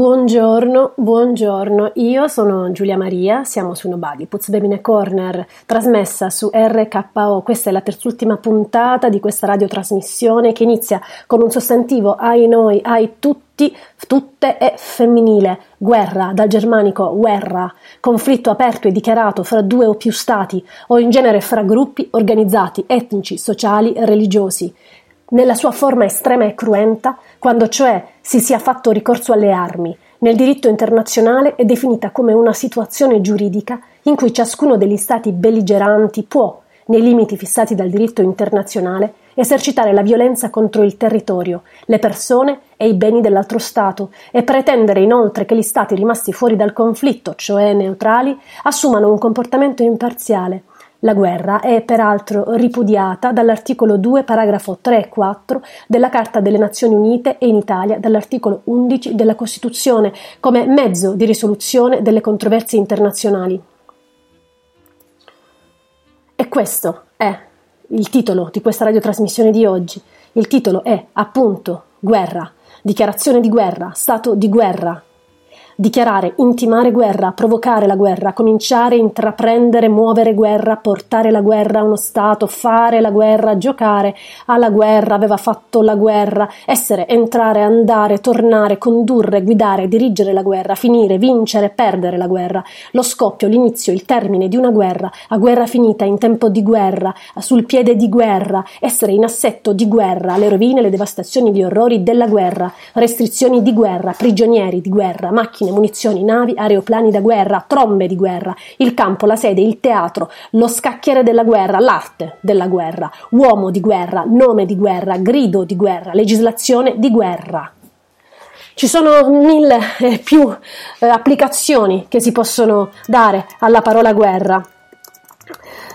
Buongiorno, buongiorno, io sono Giulia Maria, siamo su Nobody, in a Corner, trasmessa su RKO, questa è la terzultima puntata di questa radiotrasmissione che inizia con un sostantivo ai noi, ai tutti, tutte e femminile, guerra, dal germanico guerra, conflitto aperto e dichiarato fra due o più stati o in genere fra gruppi organizzati, etnici, sociali religiosi nella sua forma estrema e cruenta, quando cioè si sia fatto ricorso alle armi, nel diritto internazionale è definita come una situazione giuridica in cui ciascuno degli stati belligeranti può, nei limiti fissati dal diritto internazionale, esercitare la violenza contro il territorio, le persone e i beni dell'altro Stato e pretendere inoltre che gli Stati rimasti fuori dal conflitto, cioè neutrali, assumano un comportamento imparziale, la guerra è peraltro ripudiata dall'articolo 2, paragrafo 3 e 4 della Carta delle Nazioni Unite e in Italia dall'articolo 11 della Costituzione come mezzo di risoluzione delle controversie internazionali. E questo è il titolo di questa radiotrasmissione di oggi. Il titolo è appunto Guerra, dichiarazione di guerra, stato di guerra, dichiarare, intimare guerra, provocare la guerra, cominciare, intraprendere, muovere guerra, portare la guerra a uno Stato, fare la guerra, giocare alla guerra, aveva fatto la guerra, essere, entrare, andare, tornare, condurre, guidare, dirigere la guerra, finire, vincere, perdere la guerra, lo scoppio, l'inizio, il termine di una guerra, a guerra finita, in tempo di guerra, sul piede di guerra, essere in assetto di guerra, le rovine, le devastazioni, gli orrori della guerra, restrizioni di guerra, prigionieri di guerra, macchine, munizioni, navi, aeroplani da guerra, trombe di guerra, il campo, la sede, il teatro, lo scacchiere della guerra, l'arte della guerra, uomo di guerra, nome di guerra, grido di guerra, legislazione di guerra. Ci sono mille eh, più eh, applicazioni che si possono dare alla parola guerra.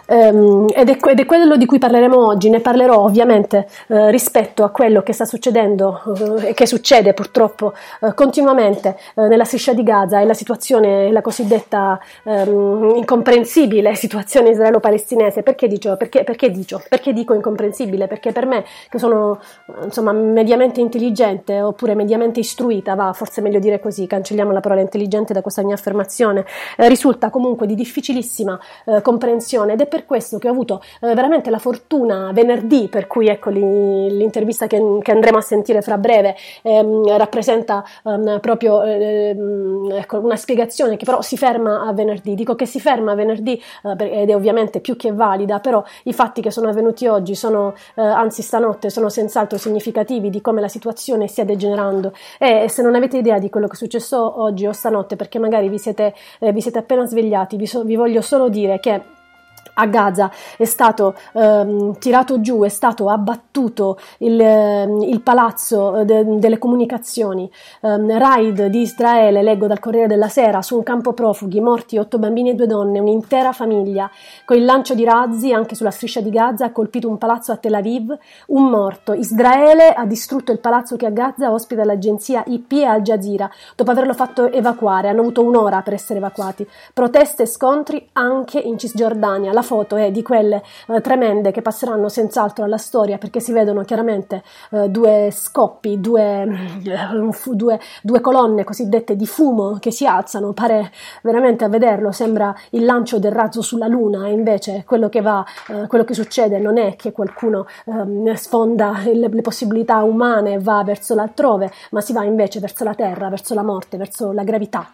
Um, ed, è, ed, è, quello di cui parleremo oggi. Ne parlerò ovviamente uh, rispetto a quello che sta succedendo uh, e che succede purtroppo uh, continuamente nella striscia di Gaza e la situazione, la cosiddetta um, incomprensibile situazione israelo-palestinese. Perché dico, perché, perché, dico, perché dico incomprensibile? Perché per me, che sono insomma mediamente intelligente oppure mediamente istruita, va forse meglio dire così, cancelliamo la parola intelligente da questa mia affermazione, risulta comunque di difficilissima comprensione ed è per questo che ho avuto eh, veramente la fortuna venerdì, per cui ecco l'intervista che, che, andremo a sentire fra breve ehm, rappresenta ehm, proprio ehm, ecco, una spiegazione che però si ferma a venerdì. Dico che si ferma a venerdì eh, ed è ovviamente più che valida, però i fatti che sono avvenuti oggi sono, eh, anzi stanotte, sono senz'altro significativi di come la situazione stia degenerando e se non avete idea di quello che è successo oggi o stanotte, perché magari vi siete, eh, vi siete appena svegliati, vi, so, vi voglio solo dire che a Gaza. È stato ehm, tirato giù, è stato abbattuto il, ehm, il palazzo eh, de, delle comunicazioni, ehm, raid di Israele, leggo dal Corriere della Sera, su un campo profughi, morti otto bambini e due donne, un'intera famiglia, con il lancio di razzi anche sulla striscia di Gaza ha colpito un palazzo a Tel Aviv, un morto, Israele ha distrutto il palazzo che a Gaza ospita l'agenzia IP e Al Jazeera, dopo averlo fatto evacuare, hanno avuto un'ora per essere evacuati, proteste e scontri anche in Cisgiordania, la foto è di quelle eh, tremende che passeranno senz'altro alla storia perché si vedono chiaramente eh, due scoppi, due, eh, due, due, colonne cosiddette di fumo che si alzano, pare veramente a vederlo, sembra il lancio del razzo sulla luna e invece quello che, va, eh, quello che succede non è che qualcuno ehm, sfonda le, le possibilità umane e va verso l'altrove, ma si va invece verso la terra, verso la morte, verso la gravità.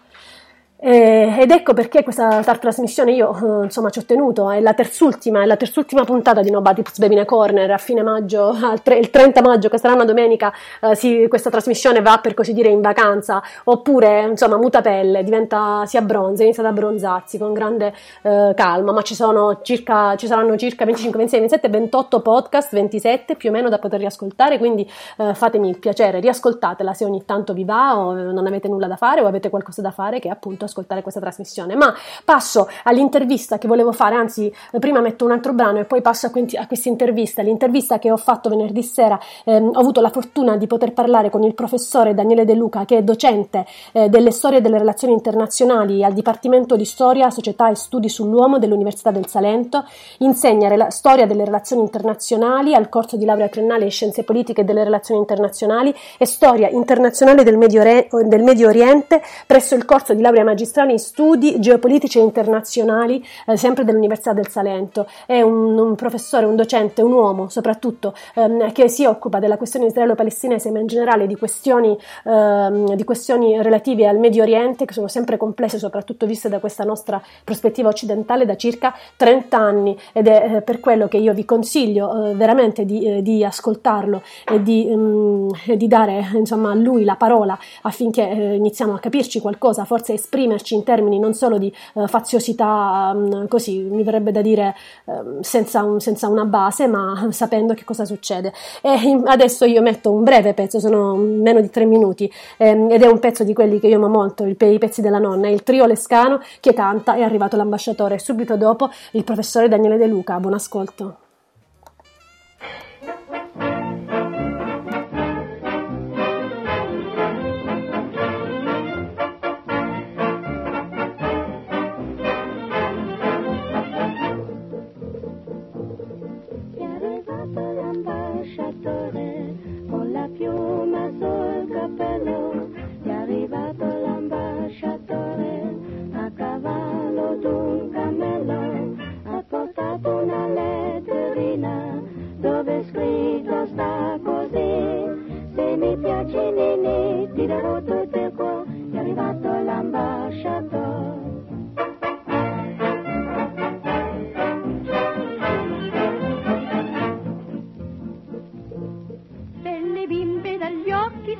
Eh, ed ecco perché questa trasmissione io eh, insomma ci ho tenuto, è la terzultima, è la terzultima puntata di Nobody Puts Baby in a Corner. A fine maggio, tre, il 30 maggio che sarà una domenica, eh, si, questa trasmissione va per così dire in vacanza, oppure insomma muta pelle, diventa, si abbronza, inizia ad abbronzarsi con grande eh, calma, ma ci, circa, ci saranno circa 25, 26, 27, 28 podcast, 27 più o meno da poter riascoltare, quindi eh, fatemi il piacere, riascoltatela se ogni tanto vi va o non avete nulla da fare o avete qualcosa da fare che appunto ascoltare questa trasmissione. Ma passo all'intervista che volevo fare, anzi prima metto un altro brano e poi passo a, questi, a questa intervista. L'intervista che ho fatto venerdì sera, ehm, ho avuto la fortuna di poter parlare con il professore Daniele De Luca, che è docente eh, delle storie e delle relazioni internazionali al Dipartimento di Storia, Società e Studi sull'Uomo dell'Università del Salento, insegna rela- storia delle relazioni internazionali al corso di laurea triennale in scienze politiche delle relazioni internazionali e storia internazionale del Medio, Re- del Medio Oriente presso il corso di laurea magistrale in studi geopolitici e internazionali, eh, sempre dell'Università del Salento. È un, un, professore, un docente, un uomo soprattutto ehm, che si occupa della questione israelo-palestinese, ma in generale di questioni, ehm, di questioni relative al Medio Oriente, che sono sempre complesse, soprattutto viste da questa nostra prospettiva occidentale, da circa 30 anni. Ed è eh, per quello che io vi consiglio eh, veramente di, eh, di, ascoltarlo e di, um, di dare insomma, a lui la parola affinché eh, iniziamo a capirci qualcosa, forse esprimerci in termini non solo di uh, faziosità, um, così mi verrebbe da dire uh, senza, un, senza, una base, ma sapendo che cosa succede. E adesso io metto un breve pezzo, sono meno di tre minuti, ehm, ed è un pezzo di quelli che io amo molto, il, i pezzi della nonna, il trio Lescano che canta È arrivato l'ambasciatore, subito dopo il professore Daniele De Luca. Buon ascolto.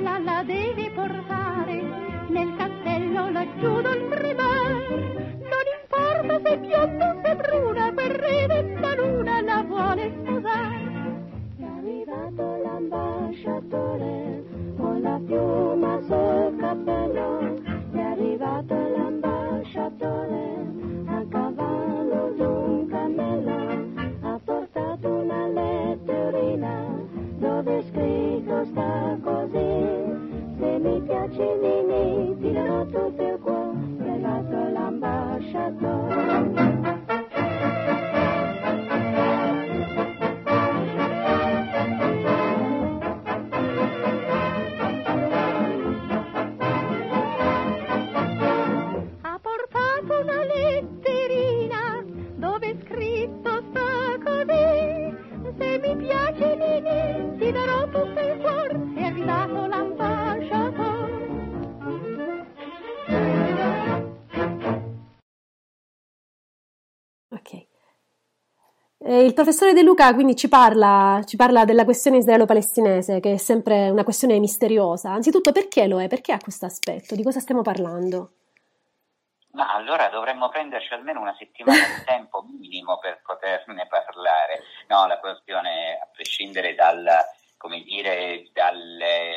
bella la devi portare nel castello laggiù dal primar. Non importa se piatto sei Bien aimé, pilote au secours, le l'ambassadeur. Professore De Luca quindi ci parla, ci parla della questione israelo-palestinese, che è sempre una questione misteriosa. Anzitutto, perché lo è? Perché ha questo aspetto? Di cosa stiamo parlando? Ma allora dovremmo prenderci almeno una settimana di tempo minimo per poterne parlare. No, la questione, a prescindere dal, come dire, dalle,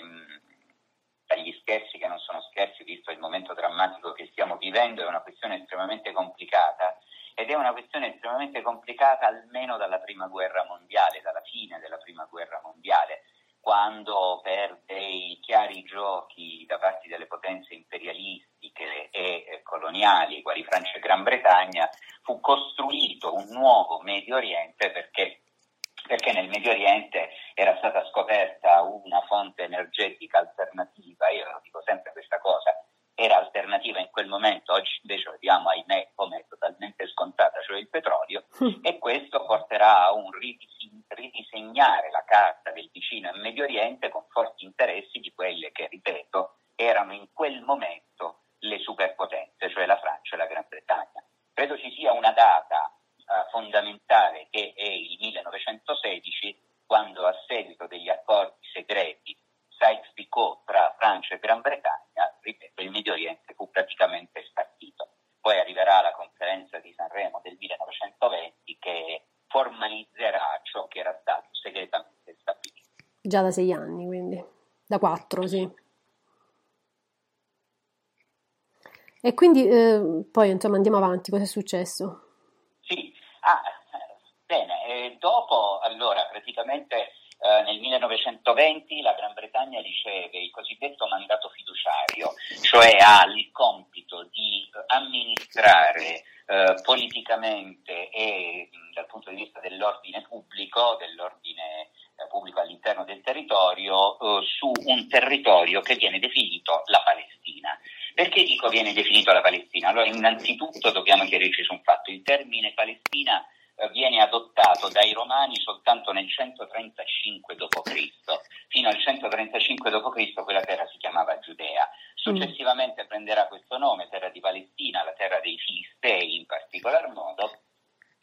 dagli scherzi che non sono scherzi, visto il momento drammatico che stiamo vivendo, è una questione estremamente complicata ed è una questione estremamente complicata almeno dalla prima guerra mondiale, dalla fine della prima guerra mondiale, quando per dei chiari giochi da parte delle potenze imperialistiche e eh, coloniali, quali Francia e Gran Bretagna, fu costruito un nuovo Medio Oriente perché perché nel Medio Oriente era stata scoperta una fonte energetica alternativa, io dico sempre questa cosa, era alternativa in quel momento, oggi invece lo vediamo ahimè come totalmente scontata, cioè il petrolio, e questo porterà a un ridis- ridisegnare la carta del vicino e Medio Oriente con forti interessi di quelle che, ripeto, erano in quel momento le superpotenze, cioè la Francia e la Gran Bretagna. Credo ci sia una data eh, fondamentale che è il 1916, quando a seguito degli accordi segreti Sykes-Picot tra Francia e Gran Bretagna, ripeto, il Medio Oriente fu praticamente spartito. Poi arriverà la conferenza di Sanremo del 1920 che formalizzerà ciò che era stato segretamente stabilito. Già da sei anni, quindi. Da quattro, sì. E quindi eh, poi insomma andiamo avanti, cosa è successo? Sì, ah, eh, bene, e dopo allora praticamente eh, nel 1920 la Gran Bretagna riceve il cosiddetto mandato fiduciario, cioè ha il compito di amministrare eh, politicamente e mh, dal punto di vista dell'ordine pubblico, dell'ordine eh, pubblico all'interno del territorio, eh, su un territorio che viene definito la Palestina. Perché dico viene definito la Palestina? Allora, innanzitutto dobbiamo chiarirci su un fatto. Il termine Palestina viene adottato dai romani soltanto nel 135 d.C. Fino al 135 d.C. quella terra si chiamava Giudea. Successivamente prenderà questo nome, terra di Palestina, la terra dei Filistei in particolar modo,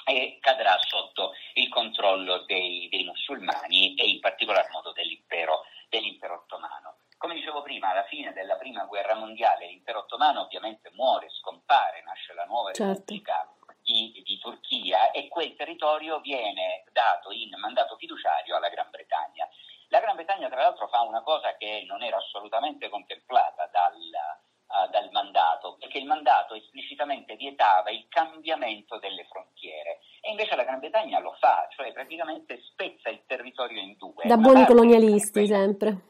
e cadrà sotto il controllo dei, dei musulmani e in particolar modo dell'impero, dell'impero ottomano. Come dicevo prima, alla fine della prima guerra mondiale l'impero ottomano ovviamente muore, scompare, nasce la nuova Certo. repubblica di, di Turchia e quel territorio viene dato in mandato fiduciario alla Gran Bretagna. La Gran Bretagna tra l'altro fa una cosa che non era assolutamente contemplata dal, eh, dal mandato, perché il mandato esplicitamente vietava il cambiamento delle frontiere e invece la Gran Bretagna lo fa, cioè praticamente spezza il territorio in due. Da buoni colonialisti, sempre.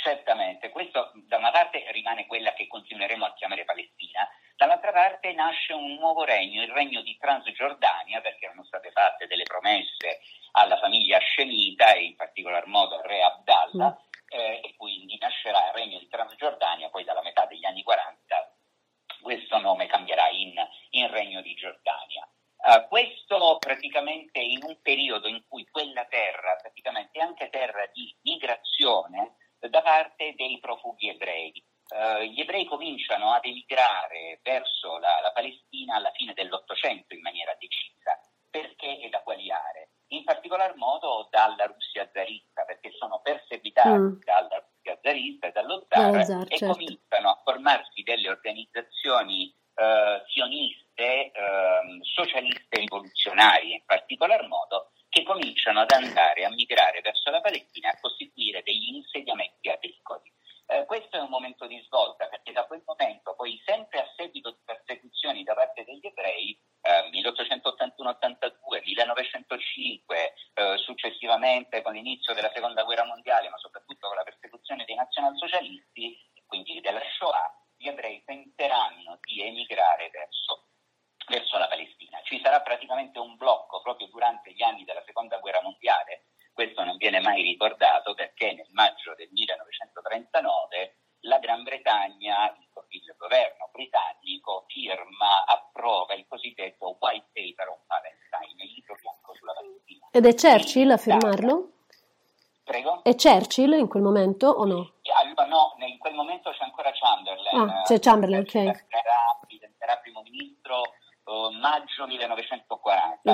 Certamente, questo da una parte rimane quella che continueremo a chiamare Palestina, dall'altra parte nasce un nuovo regno, il regno di Transgiordania, perché erano state fatte delle promesse alla famiglia Hascemita e in particolar modo al re Abdallah, eh, e quindi nascerà il regno di Transgiordania, poi dalla metà degli anni 40 questo nome cambierà in, in Regno di Giordania. Eh, questo praticamente in un periodo in cui quella terra praticamente è anche terra di migrazione da parte dei profughi ebrei. Eh, gli ebrei cominciano ad emigrare verso la, la Palestina alla fine dell'Ottocento in maniera decisa. Perché e da quali aree? In particolar modo dalla Russia zarista, perché sono perseguitati Mm. dalla Russia zarista e dallo zar, zar, e certo. cominciano a formarsi delle organizzazioni eh, sioniste, ehm, socialiste rivoluzionarie in particolar modo, che cominciano ad andare a migrare verso la Palestina e a costituire degli insediamenti agricoli. Eh, questo è un momento di svolta perché da quel momento, poi sempre a seguito di persecuzioni da parte degli ebrei, eh, 1881-82, 1905, eh, successivamente con l'inizio della seconda guerra mondiale, ma soprattutto con la persecuzione dei nazionalsocialisti, quindi della Shoah, gli ebrei tenteranno di emigrare verso, verso la Palestina. Ci sarà praticamente un blocco proprio durante gli anni della seconda guerra mondiale, questo non viene mai ricordato perché nel maggio del 1939 la Gran Bretagna, il, governo britannico, firma, approva il cosiddetto White Paper on Palestine, il libro bianco sulla Palestina. Ed è Churchill a firmarlo? Prego? È Churchill in quel momento o no? No, in quel momento c'è ancora Chamberlain. Ah, c'è Chamberlain, ok. Diventerà, diventerà primo ministro eh, maggio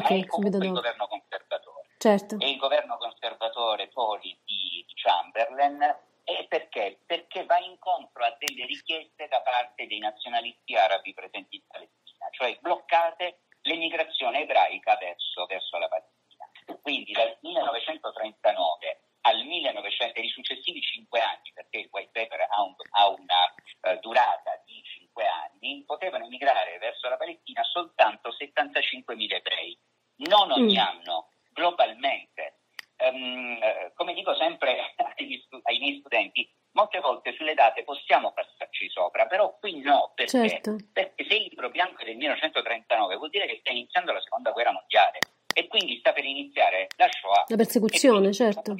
1940, Ok, ma è comunque il governo conservatore. Certo. E il governo conservatore poi di, di Chamberlain e perché? Perché va incontro a delle richieste da parte dei nazionalisti arabi presenti in Palestina, cioè bloccate l'emigrazione ebraica verso, verso la Palestina. Quindi dal 1939 al 1900 e i successivi cinque anni, perché il white paper ha, un- ha una eh, durata di cinque anni, potevano emigrare mandare verso la Palestina soltanto 75.000 ebrei, non ogni Mm. anno, globalmente. Ehm, eh, come dico sempre agli stu- ai miei studenti, molte volte sulle date possiamo passarci sopra, però qui no, perché? Certo. Perché se il libro bianco è del 1939 vuol dire che sta iniziando la seconda guerra mondiale e quindi sta per iniziare la Shoah. La persecuzione, quindi certo.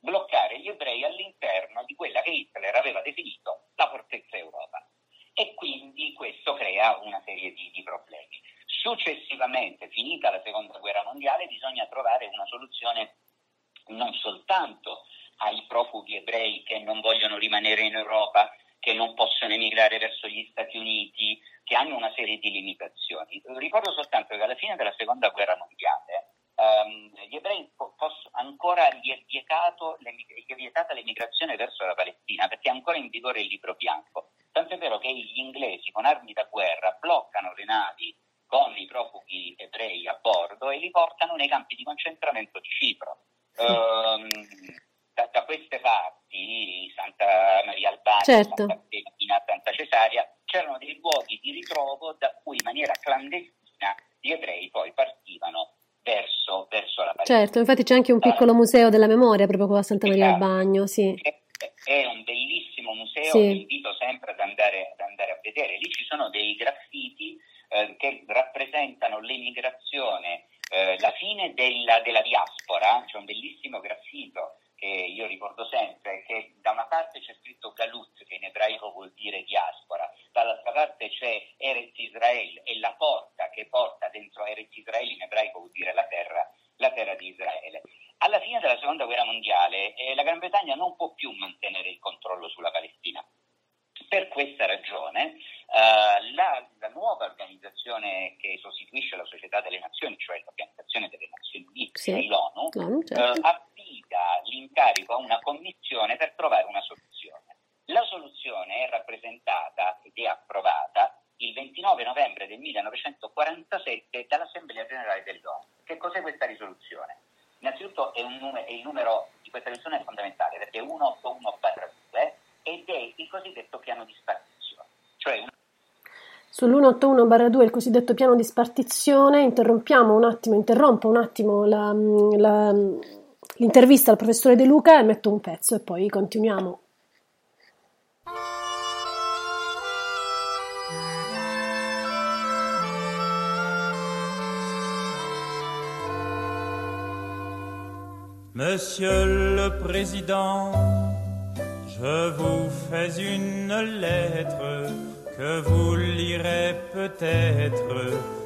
Bloccare gli ebrei all'interno di quella che Hitler aveva definito la fortezza Europa. E quindi questo crea una serie di, di problemi. Successivamente, finita la seconda guerra mondiale, bisogna trovare una soluzione non soltanto ai profughi ebrei che non vogliono rimanere in Europa, che non possono emigrare verso gli Stati Uniti, che hanno una serie di limitazioni. Ricordo soltanto che alla fine della seconda guerra mondiale ehm, gli ebrei po- posso- ancora gli è, vietato l'emi- gli è vietata l'emigrazione verso la Palestina perché è ancora in vigore il libro bianco. Tant'è vero che gli inglesi con armi da guerra bloccano le navi con i profughi ebrei a bordo e li portano nei campi di concentramento di Cipro. Ehm, da, da queste parti, Santa Maria Albania, Certo. Fedina, Santa Cesaria, c'erano dei luoghi di ritrovo da cui in maniera clandestina gli ebrei poi partivano verso, verso la Palestina. Certo, infatti c'è anche un piccolo museo della memoria proprio qua a Santa Maria al Esatto. Bagno, sì. È- È un bellissimo museo Sì. che invito sempre ad andare, ad andare a vedere. Lì ci sono dei graffiti eh, che rappresentano l'emigrazione, eh, la fine della, della diaspora. C'è un bellissimo graffito che io ricordo sempre, che da una parte c'è scritto Galut, che in ebraico vuol dire diaspora, dall'altra parte c'è Eretz Israel e la porta che porta dentro Eretz Israel in ebraico vuol dire la terra, la terra di Israele. Alla fine della seconda guerra mondiale eh, la Gran Bretagna non può più mantenere il controllo sulla Palestina. Per questa ragione eh, la, la nuova organizzazione che sostituisce la Società delle Nazioni, cioè l'Organizzazione delle Nazioni Unite, Sì. l'ONU, certo. eh, affida l'incarico a una commissione per trovare una soluzione. La soluzione è rappresentata ed è approvata il 29 novembre del 1947 dall'Assemblea Generale dell'ONU. Che cos'è questa risoluzione? Innanzitutto è, un nume- è il numero di questa risoluzione è fondamentale perché è 181-2 ed è il cosiddetto piano di spartizione, cioè un Sull'181-2 il cosiddetto piano di spartizione, interrompiamo un attimo, interrompo un attimo la- la- l'intervista al professore De Luca e metto un pezzo e poi continuiamo. Monsieur le Président, je vous fais une lettre que vous lirez peut-être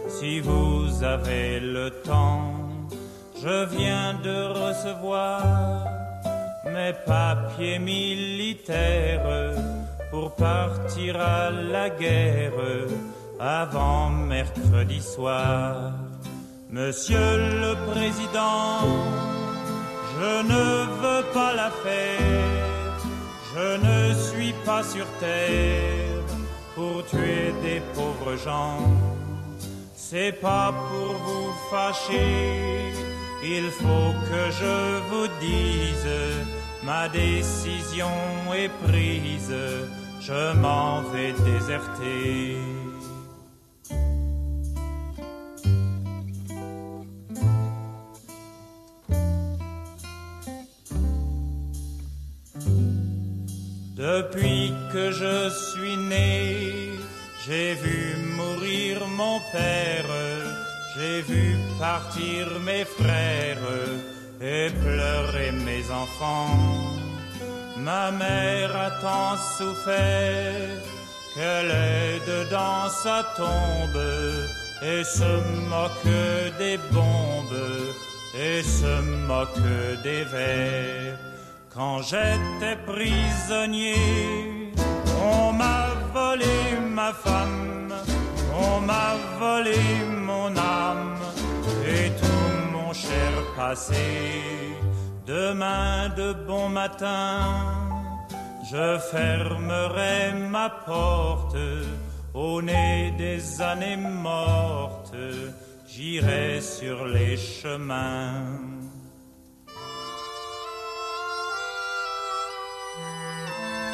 si vous avez le temps. Je viens de recevoir mes papiers militaires pour partir à la guerre avant mercredi soir. Monsieur le Président, je ne veux pas la faire, je ne suis pas sur terre pour tuer des pauvres gens. C'est pas pour vous fâcher, il faut que je vous dise, ma décision est prise, je m'en vais déserter. Vu partir mes frères et pleurer mes enfants. Ma mère a tant souffert qu'elle est dedans sa tombe et se moque des bombes et se moque des vers. Quand j'étais prisonnier, on m'a volé ma femme, on m'a volé mon âme cher passé. Demain de bon matin, je fermerai ma porte au nez des années mortes, j'irai sur les chemins.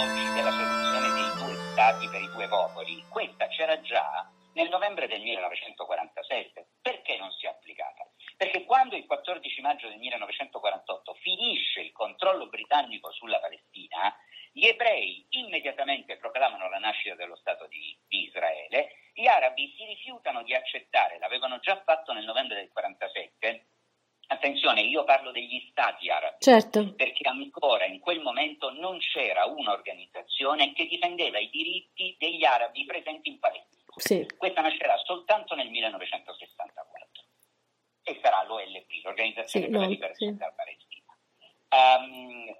oggi della soluzione dei due stati per i due popoli. Questa c'era già nel del 1947. Perché non si è applicata? Perché quando il 14 maggio del 1948 finisce il controllo britannico sulla Palestina, gli ebrei immediatamente proclamano la nascita dello Stato di, di Israele, gli arabi si rifiutano di accettare, l'avevano già fatto nel novembre del 1947, Attenzione, io parlo degli stati arabi, Certo. perché ancora in quel momento non c'era un'organizzazione che difendeva i diritti degli arabi presenti in Palestina. Sì. Questa nascerà soltanto nel 1964 e sarà l'OLP, l'Organizzazione Sì, per la l'OLP, Liberazione sì. della Palestina. Ehm,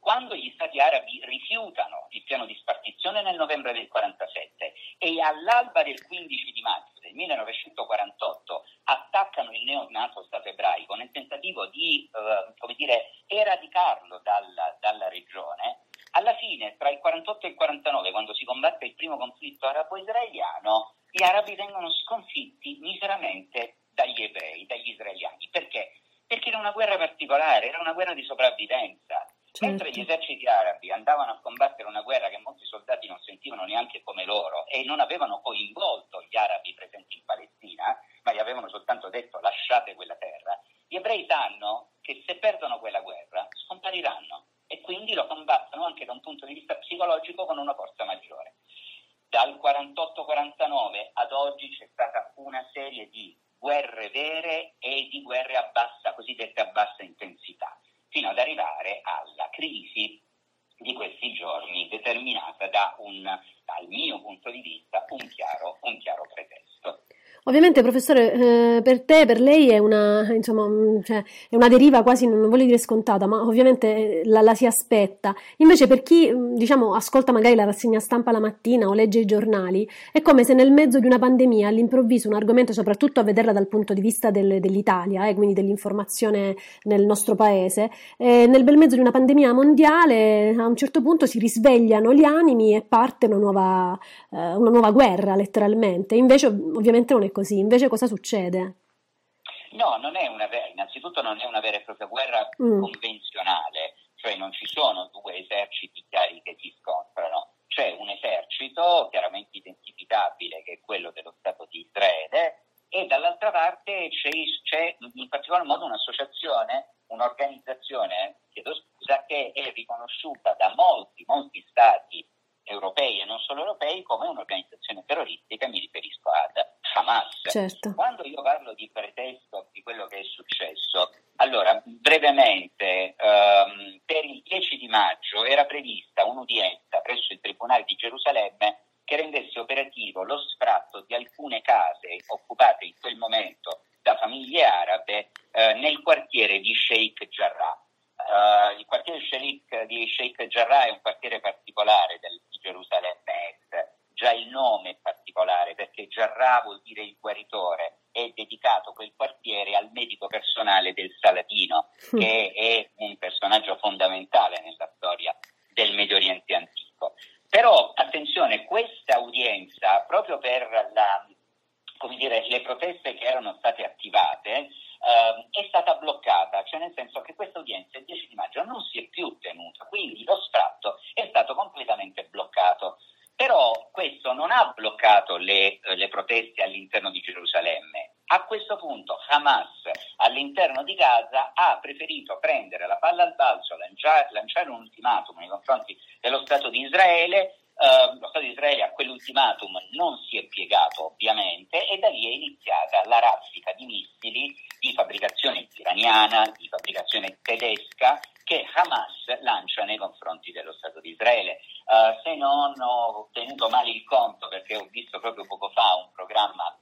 quando gli stati arabi rifiutano il piano di spartizione nel novembre del 47 e all'alba del 15 di maggio del 1948 attaccano il neonato Stato ebraico nel tentativo di eh, come dire, eradicarlo dalla, dalla regione, alla fine tra il 48 e il 49, quando si combatte il primo conflitto arabo-israeliano, gli arabi vengono sconfitti miseramente dagli ebrei, dagli israeliani. Perché? Perché era una guerra particolare, era una guerra di sopravvivenza. Mentre gli eserciti arabi andavano a combattere una guerra che molti soldati non sentivano neanche come loro e non avevano coinvolto gli arabi presenti in Palestina, ma gli avevano soltanto detto lasciate quella terra, gli ebrei sanno che se perdono quella guerra scompariranno e quindi lo combattono anche da un punto di vista psicologico con una forza maggiore. Dal 48-49 ad oggi c'è stata una serie di guerre vere e di guerre a bassa, cosiddette a bassa intensità, fino ad arrivare alla crisi di questi giorni determinata da un, dal mio punto di vista, un chiaro, un chiaro pretesto. Ovviamente, professore, eh, per te, per lei è una, insomma, mm, cioè, è una deriva quasi, non voglio dire scontata, ma ovviamente eh, la, la si aspetta. Invece per chi, mm, diciamo, ascolta magari la rassegna stampa la mattina o legge i giornali, è come se nel mezzo di una pandemia, all'improvviso, un argomento, soprattutto a vederla dal punto di vista del- dell'Italia, eh, quindi dell'informazione nel nostro paese, eh, nel bel mezzo di una pandemia mondiale, a un certo punto si risvegliano gli animi e parte una nuova, eh, una nuova guerra, letteralmente. Invece, ov- ovviamente non è così. Invece cosa succede? No, non è una vera, innanzitutto non è una vera e propria guerra Mm. convenzionale, cioè non ci sono due eserciti chiari che si scontrano, c'è un esercito chiaramente identificabile che è quello dello Stato di Israele e dall'altra parte c'è, c'è in particolar modo un'associazione, un'organizzazione, chiedo scusa, che è riconosciuta da molti, molti stati europei e non solo europei come un'organizzazione terroristica, mi riferisco ad Hamas. Certo. Quando io parlo di pretesto di quello che è successo, allora brevemente, ehm, per il 10 di maggio era prevista un'udienza presso il Tribunale di Gerusalemme che rendesse operativo lo sfratto di alcune case occupate in quel momento da famiglie arabe eh, nel quartiere di Sheikh Jarrah. Eh, il quartiere Sheikh, di Sheikh Jarrah è un quartiere particolare del, di Gerusalemme Est, già il nome è particolare perché Jarrah vuol dire il guaritore, è dedicato quel quartiere al medico personale del Saladino, che è un personaggio fondamentale nella storia del Medio Oriente antico. Però attenzione, questa udienza, proprio per la, come dire, le proteste che erano state attivate, ehm, è stata bloccata, cioè nel senso che questa udienza il 10 di maggio non si è più tenuta, quindi lo sfratto è stato completamente bloccato. Però questo non ha bloccato le, eh, le proteste all'interno di Gerusalemme. A questo punto Hamas all'interno di Gaza ha preferito prendere la palla al balzo, lancia- lanciare un ultimatum nei confronti dello Stato di Israele. Eh, lo Stato di Israele a quell'ultimatum non si è piegato ovviamente e da lì è iniziata la raffica di missili di fabbricazione iraniana, di fabbricazione tedesca che Hamas lancia nei confronti dello Stato di Israele. Eh, se non ho tenuto male il conto, perché ho visto proprio poco fa un programma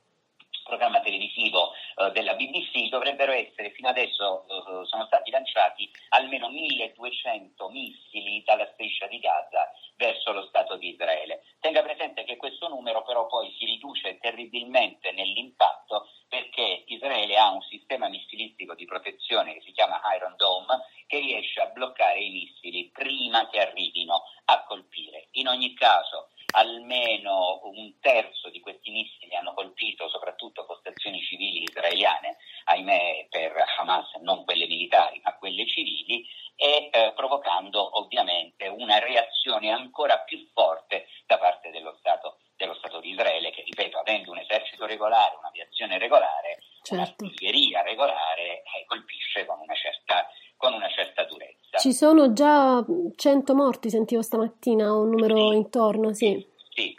programma televisivo eh, della BBC, dovrebbero essere fino adesso eh, sono stati lanciati almeno 1200 missili dalla striscia di Gaza verso lo Stato di Israele. Tenga presente che questo numero però poi si riduce terribilmente nell'impatto perché Israele ha un sistema missilistico di protezione che si chiama Iron Dome che riesce a bloccare i missili prima che arrivino a colpire. In ogni caso almeno un terzo di questi missili hanno colpito soprattutto postazioni civili israeliane, ahimè per Hamas non quelle militari ma quelle civili, e eh, provocando ovviamente una reazione ancora più forte da parte dello Stato, dello Stato di Israele che, ripeto, avendo un esercito regolare, un'aviazione regolare, Certo. un'artiglieria regolare eh, colpisce con una certa, con una certa durezza. Ci sono già 100 morti, sentivo stamattina un numero Sì. intorno, sì. Sì,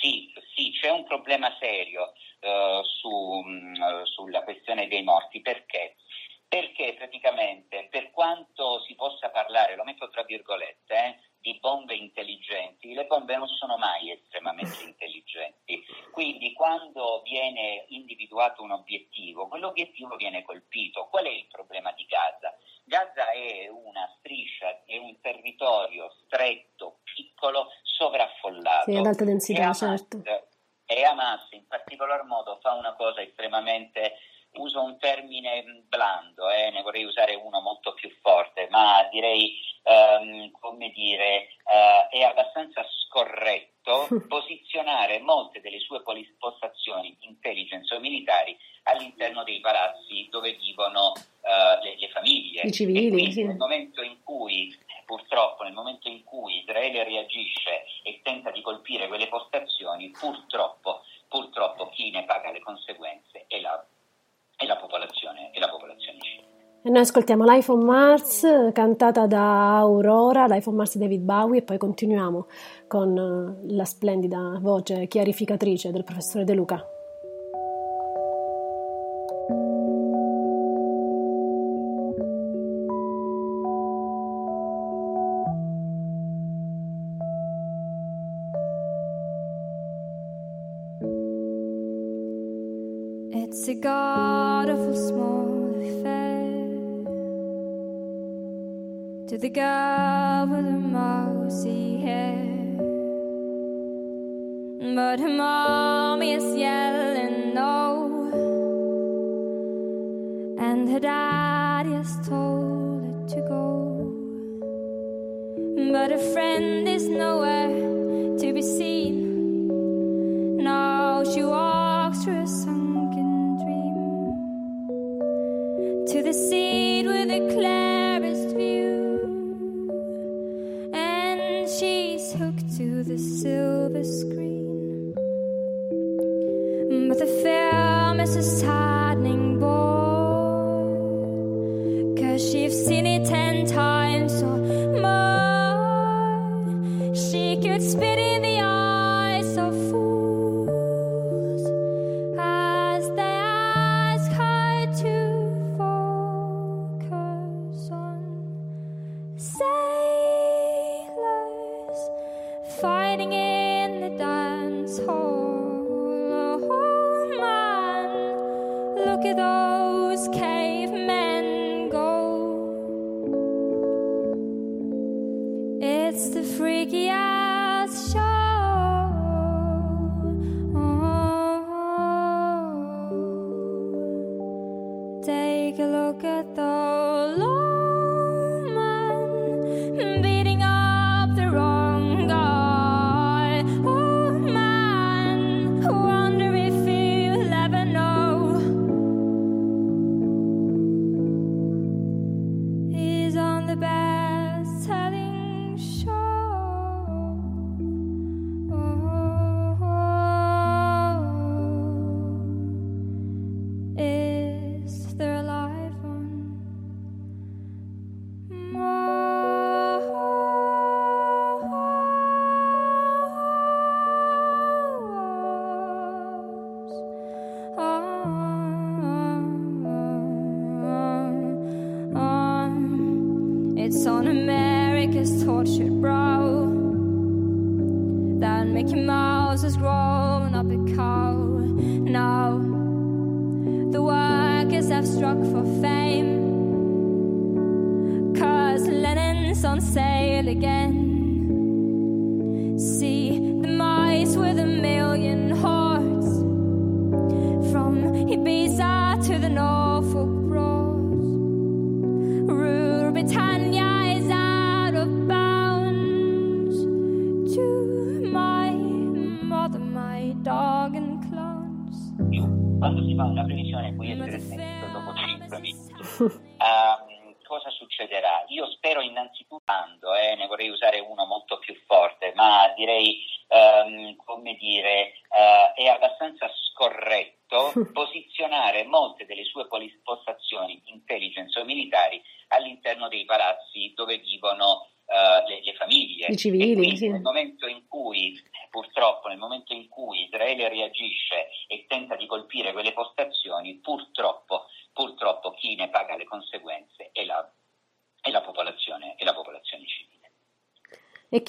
sì, sì, c'è un problema serio eh, su, mh, sulla questione dei morti. Perché? Perché praticamente, per quanto si possa parlare, lo metto tra virgolette, eh, di bombe intelligenti, le bombe non sono mai estremamente intelligenti. Quindi quando viene individuato un obiettivo, quell'obiettivo viene colpito. Qual è il problema di Gaza? Gaza è una striscia, è un territorio stretto, piccolo, sovraffollato. Sì, ad alta densità, E Hamas- certo. E Hamas in particolar modo fa una cosa estremamente, uso un termine blando, eh, ne vorrei usare uno molto più forte, ma direi, ehm, come dire, eh, è abbastanza scorretto posizionare molte delle sue poli- postazioni intelligence o militari all'interno dei palazzi dove vivono eh, le, le famiglie. I civili, E quindi sì. nel momento in cui purtroppo nel momento in cui Israele reagisce e tenta di colpire quelle postazioni, purtroppo, purtroppo chi ne paga le conseguenze è la, è la popolazione, è la popolazione civile. E noi ascoltiamo Life on Mars, cantata da Aurora, Life on Mars di David Bowie, e poi continuiamo con eh, la splendida voce chiarificatrice del professore De Luca. Take a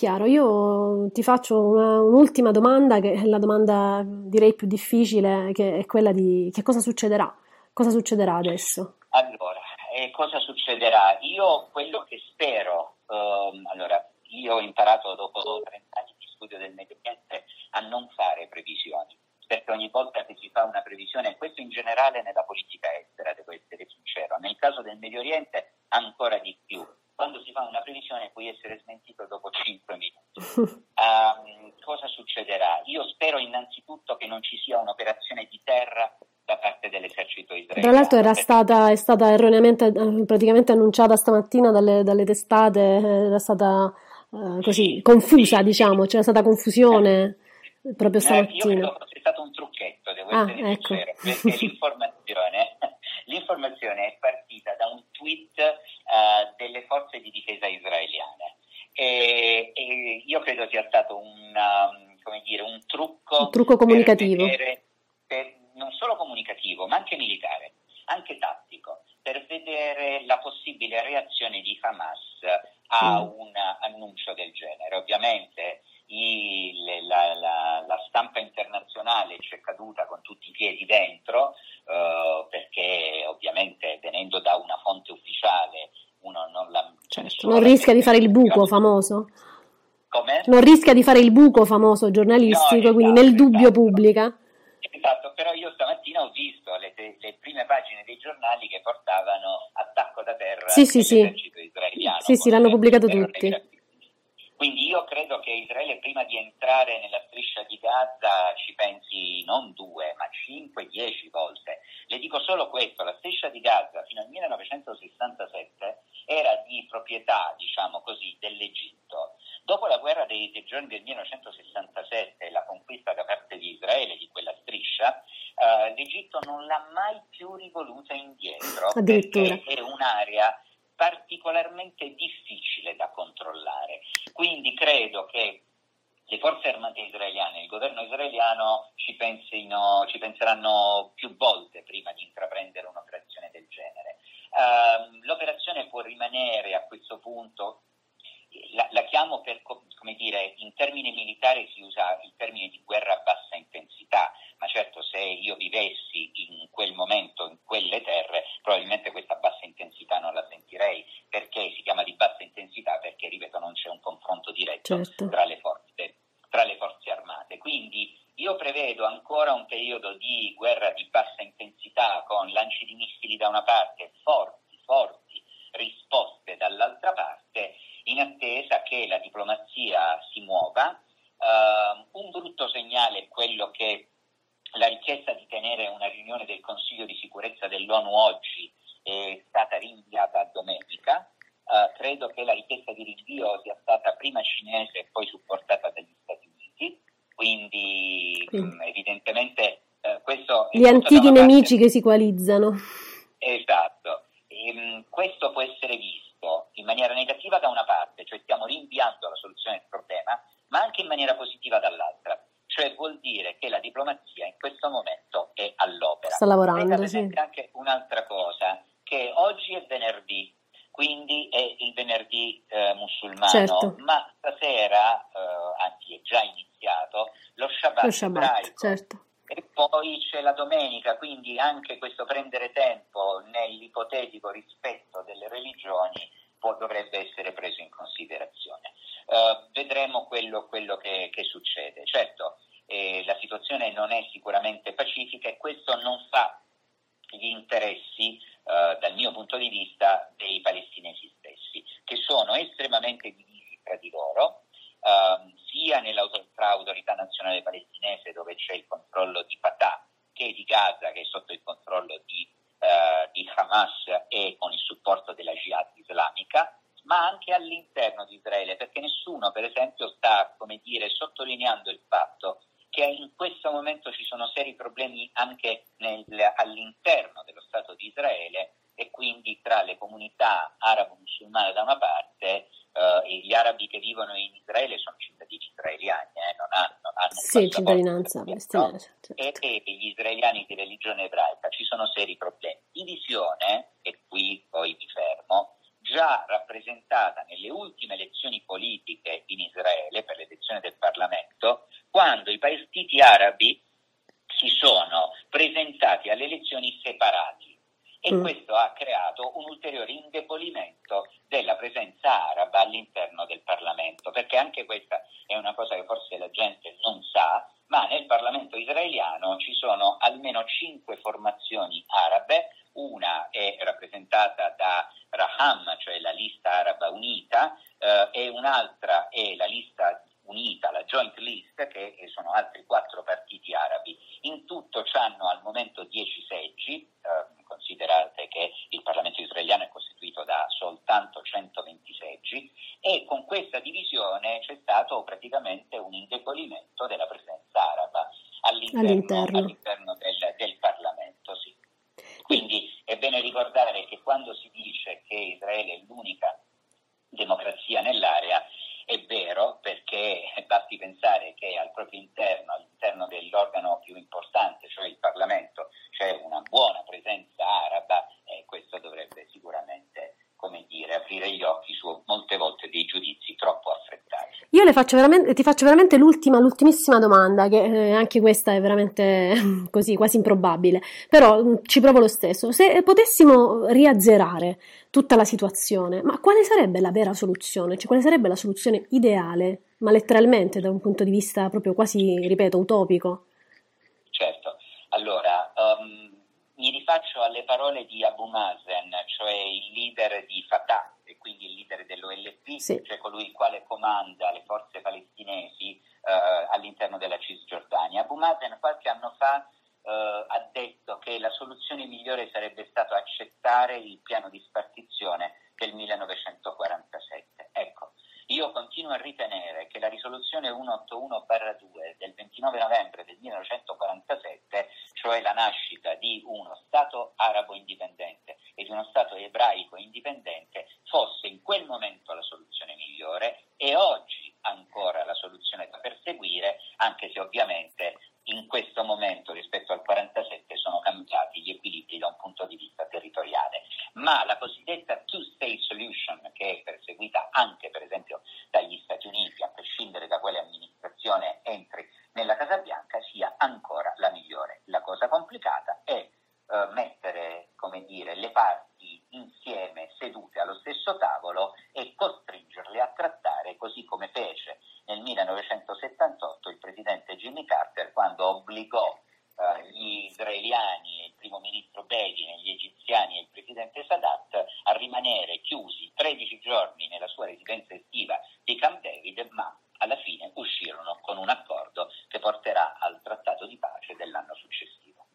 chiaro, io ti faccio una- un'ultima domanda, che è la domanda direi più difficile, che è quella di che cosa succederà? Cosa succederà adesso? Allora, eh, cosa succederà? Io quello che spero, ehm, allora, io ho imparato dopo 30 anni di studio del Medio Oriente a non fare previsioni, perché ogni volta che si fa una previsione, questo in generale nella politica estera, devo essere sincero, nel caso del Medio Oriente ancora di più. Quando si fa una previsione puoi essere smentito dopo 5 minuti. Ehm, cosa succederà? Io spero innanzitutto che non ci sia un'operazione di terra da parte dell'esercito israeliano. Tra l'altro era perché- stata, è stata erroneamente eh, praticamente annunciata stamattina dalle, dalle testate, eh, era stata eh, così Sì, confusa, diciamo, c'era stata confusione proprio Eh, io stamattina. credo fosse stato un trucchetto, devo Ah, essere ecco. sincero, perché l'informazione, l'informazione è partita da un tweet eh, delle forze di difesa israeliane e, e io credo sia stato un, um, come dire, un trucco, Un trucco comunicativo. per vedere- per- non solo comunicativo, ma anche militare, anche tattico, per vedere la possibile reazione di Hamas a un annuncio del genere. Ovviamente i- le- la, la- la stampa internazionale ci è caduta con tutti i piedi dentro eh, perché ovviamente venendo da una fonte ufficiale uno non la Certo, non rischia di fare il buco famoso, Come? non rischia di fare il buco famoso giornalistico, No, quindi esatto, nel dubbio esatto. pubblica. Esatto, però io stamattina ho visto le, le prime pagine dei giornali che portavano attacco da terra Sì, sì, sì. dell'esercito israeliano. Sì, sì, l'hanno pubblicato tutti. Quindi io credo che Israele prima di entrare nella striscia di Gaza ci pensi non due, ma cinque, dieci volte. Le dico solo questo, la striscia di Gaza fino al 1967 era di proprietà, diciamo così, dell'Egitto. Dopo la guerra dei sei giorni del 1967 e la conquista da parte di Israele di quella striscia, eh, l'Egitto non l'ha mai più rivoluta indietro perché è un'area particolarmente difficile da controllare. Quindi credo che le forze armate israeliane, il governo israeliano ci, pensino, ci penseranno più volte prima di intraprendere un'operazione del genere. Ehm, l'operazione può rimanere a questo punto, la, la chiamo per, co- come dire, in termini militari si usa il termine di guerra a bassa intensità, ma certo se io vivessi in quel momento, in quelle terre, probabilmente questa bassa intensità non la sentirei, perché si chiama di bassa intensità? Perché, ripeto, non c'è un confronto diretto Certo. tra le forze, tra le forze armate. Quindi io prevedo ancora un periodo di guerra di bassa intensità con lanci di missili da una parte, forti, forti risposte dall'altra parte, in attesa che la diplomazia si muova. Eh, un brutto segnale è quello che la richiesta di tenere una riunione del Consiglio di sicurezza dell'ONU oggi è stata rinviata a domenica. Eh, credo che la richiesta di rinvio sia stata prima cinese e poi supportata dagli Stati Uniti, quindi Sì. mh, evidentemente eh, questo Gli antichi una parte- nemici che si coalizzano. Esatto, Ehm, questo può essere visto in maniera negativa da una parte, cioè stiamo rinviando la soluzione del problema, ma anche in maniera positiva dall'altra, cioè vuol dire che la diplomazia in questo momento è all'opera. Sta lavorando, Tenga sì. anche un'altra cosa, che oggi è venerdì, quindi è il venerdì eh, musulmano, Certo. ma stasera, eh, anzi è già iniziato, lo Shabbat, Lo Shabbat, ebraico. certo. E poi c'è la domenica, quindi anche questo prendere tempo nell'ipotetico rispetto delle religioni può- dovrebbe essere preso in considerazione. Eh, vedremo quello, quello che, che succede. Certo, eh, la situazione non è sicuramente pacifica e questo non fa gli interessi, eh, dal mio punto di vista, dei palestinesi stessi, che sono estremamente divisi tra di loro, ehm, sia nell'autorità nazionale palestinese dove c'è il controllo di Fatah che di Gaza che è sotto il controllo di, eh, di Hamas e con il supporto della Jihad islamica, ma anche all'interno di Israele, perché nessuno, per esempio, sta, come dire, sottolineando il fatto che in questo momento ci sono seri problemi anche nel- all'interno dello Stato di Israele e quindi tra le comunità arabo-musulmane da una parte eh, e gli arabi che vivono in Israele sono cittadini israeliani, eh, non hanno, hanno un Sì, passaporto cittadinanza palestinese. certo. e, e gli israeliani di religione ebraica ci sono seri problemi. Divisione, e qui poi mi fermo, già rappresentata nelle ultime elezioni politiche in Israele per l'elezione del Parlamento, quando i partiti arabi si sono presentati alle elezioni separati e Mm. questo ha creato un ulteriore indebolimento della presenza araba all'interno del Parlamento, perché anche questa è una cosa che forse la gente non sa, ma nel Parlamento israeliano ci sono almeno cinque formazioni arabe, una è rappresentata da Raham, cioè la lista araba unita, eh, e un'altra è la lista unita, la joint list, che sono altri quattro partiti arabi. In tutto hanno al momento 10 seggi, eh, considerate che il Parlamento israeliano è costituito da soltanto 120 seggi, e con questa divisione c'è stato praticamente un indebolimento della presenza araba all'interno, All'interno. all'interno del, del Parlamento. Sì. Quindi è bene ricordare che quando si dice che Israele è l'unica democrazia nell'area, è vero perché basti pensare che al proprio interno, all'interno dell'organo più importante, cioè il Parlamento, c'è una buona presenza araba e questo dovrebbe sicuramente, come dire, aprire gli occhi su molte volte dei giudizi troppo affrettati. Io le faccio veramente, ti faccio veramente l'ultima, l'ultimissima domanda, che eh, anche questa è veramente così, quasi improbabile, però mh, ci provo lo stesso. Se potessimo riazzerare tutta la situazione, ma quale sarebbe la vera soluzione? Cioè, quale sarebbe la soluzione ideale, ma letteralmente da un punto di vista proprio quasi, ripeto, utopico? Certo, allora um, mi rifaccio alle parole di Abu Mazen, cioè il leader di Fatah quindi il leader dell'OLP, Sì. cioè colui il quale comanda le forze palestinesi eh, all'interno della Cisgiordania. Abu Mazen qualche anno fa eh, ha detto che la soluzione migliore sarebbe stato accettare il piano di spartizione del 1947. Ecco, io continuo a ritenere che la risoluzione 181-2 del 29 novembre del 1947, cioè la nascita di uno Stato arabo indipendente e di uno Stato ebraico indipendente, fosse in quel momento la soluzione migliore e oggi ancora la soluzione da perseguire, anche se ovviamente in questo momento rispetto al 47 sono cambiati gli equilibri da un punto di vista territoriale. Ma la cosiddetta two-state solution, che è perseguita anche per esempio dagli Stati Uniti, a prescindere da quale amministrazione entri nella Casa Bianca, sia ancora la migliore. La cosa complicata è eh, mettere dire, le parti insieme sedute allo stesso tavolo e costringerle a trattare così come fece nel 1978 il presidente Jimmy Carter quando obbligò eh, gli israeliani il primo ministro Begin gli egiziani e il presidente Sadat a rimanere chiusi 13 giorni nella sua residenza estiva di Camp David, ma alla fine uscirono con un accordo che porterà al trattato di pace dell'anno successivo.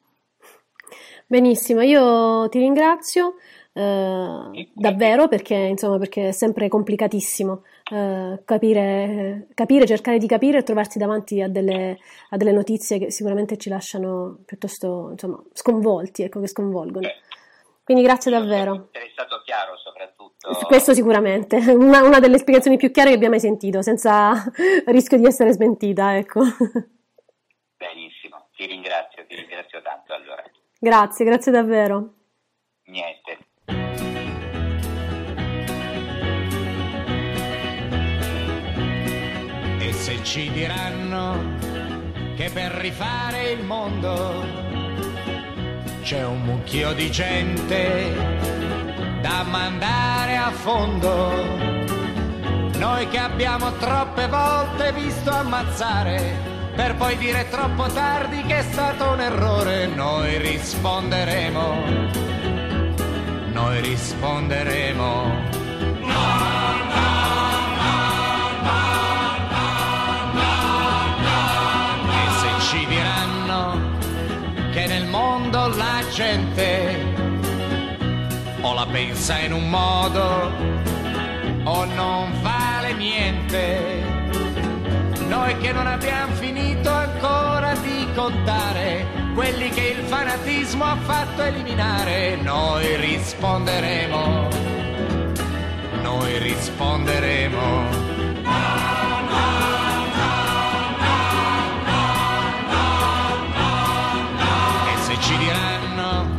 Benissimo, io ti ringrazio eh, davvero perché, insomma, perché è sempre complicatissimo eh, capire, capire, cercare di capire e trovarsi davanti a delle, a delle notizie che sicuramente ci lasciano piuttosto insomma, sconvolti, ecco, che sconvolgono. Quindi grazie davvero. È stato chiaro soprattutto. Questo sicuramente, una, una delle spiegazioni più chiare che abbia mai sentito, senza rischio di essere smentita, ecco. Benissimo, ti ringrazio, ti ringrazio tanto allora. Grazie, grazie davvero. Niente. E se ci diranno che per rifare il mondo c'è un mucchio di gente da mandare a fondo, noi che abbiamo troppe volte visto ammazzare per poi dire troppo tardi che è stato un errore, noi risponderemo, noi risponderemo. Se ci diranno che nel mondo la gente o la pensa in un modo o non vale niente. Noi che non abbiamo finito ancora di contare quelli che il fanatismo ha fatto eliminare, noi risponderemo, noi risponderemo. E se ci diranno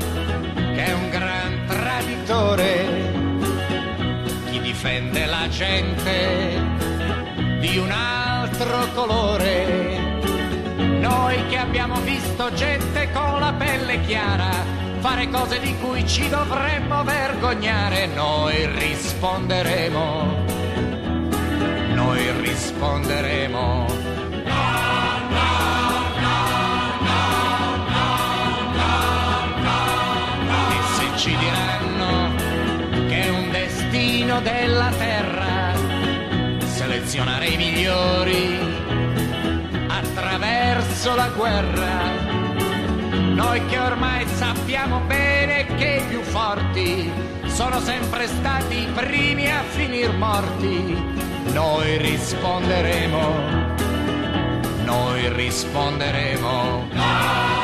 che è un gran traditore, chi difende la gente di un altro colore. Noi che abbiamo visto gente con la pelle chiara fare cose di cui ci dovremmo vergognare, noi risponderemo. Noi risponderemo. E se ci diranno che è un destino della terra selezionare i migliori attraverso la guerra. Noi che ormai sappiamo bene che i più forti sono sempre stati i primi a finir morti, noi risponderemo, noi risponderemo.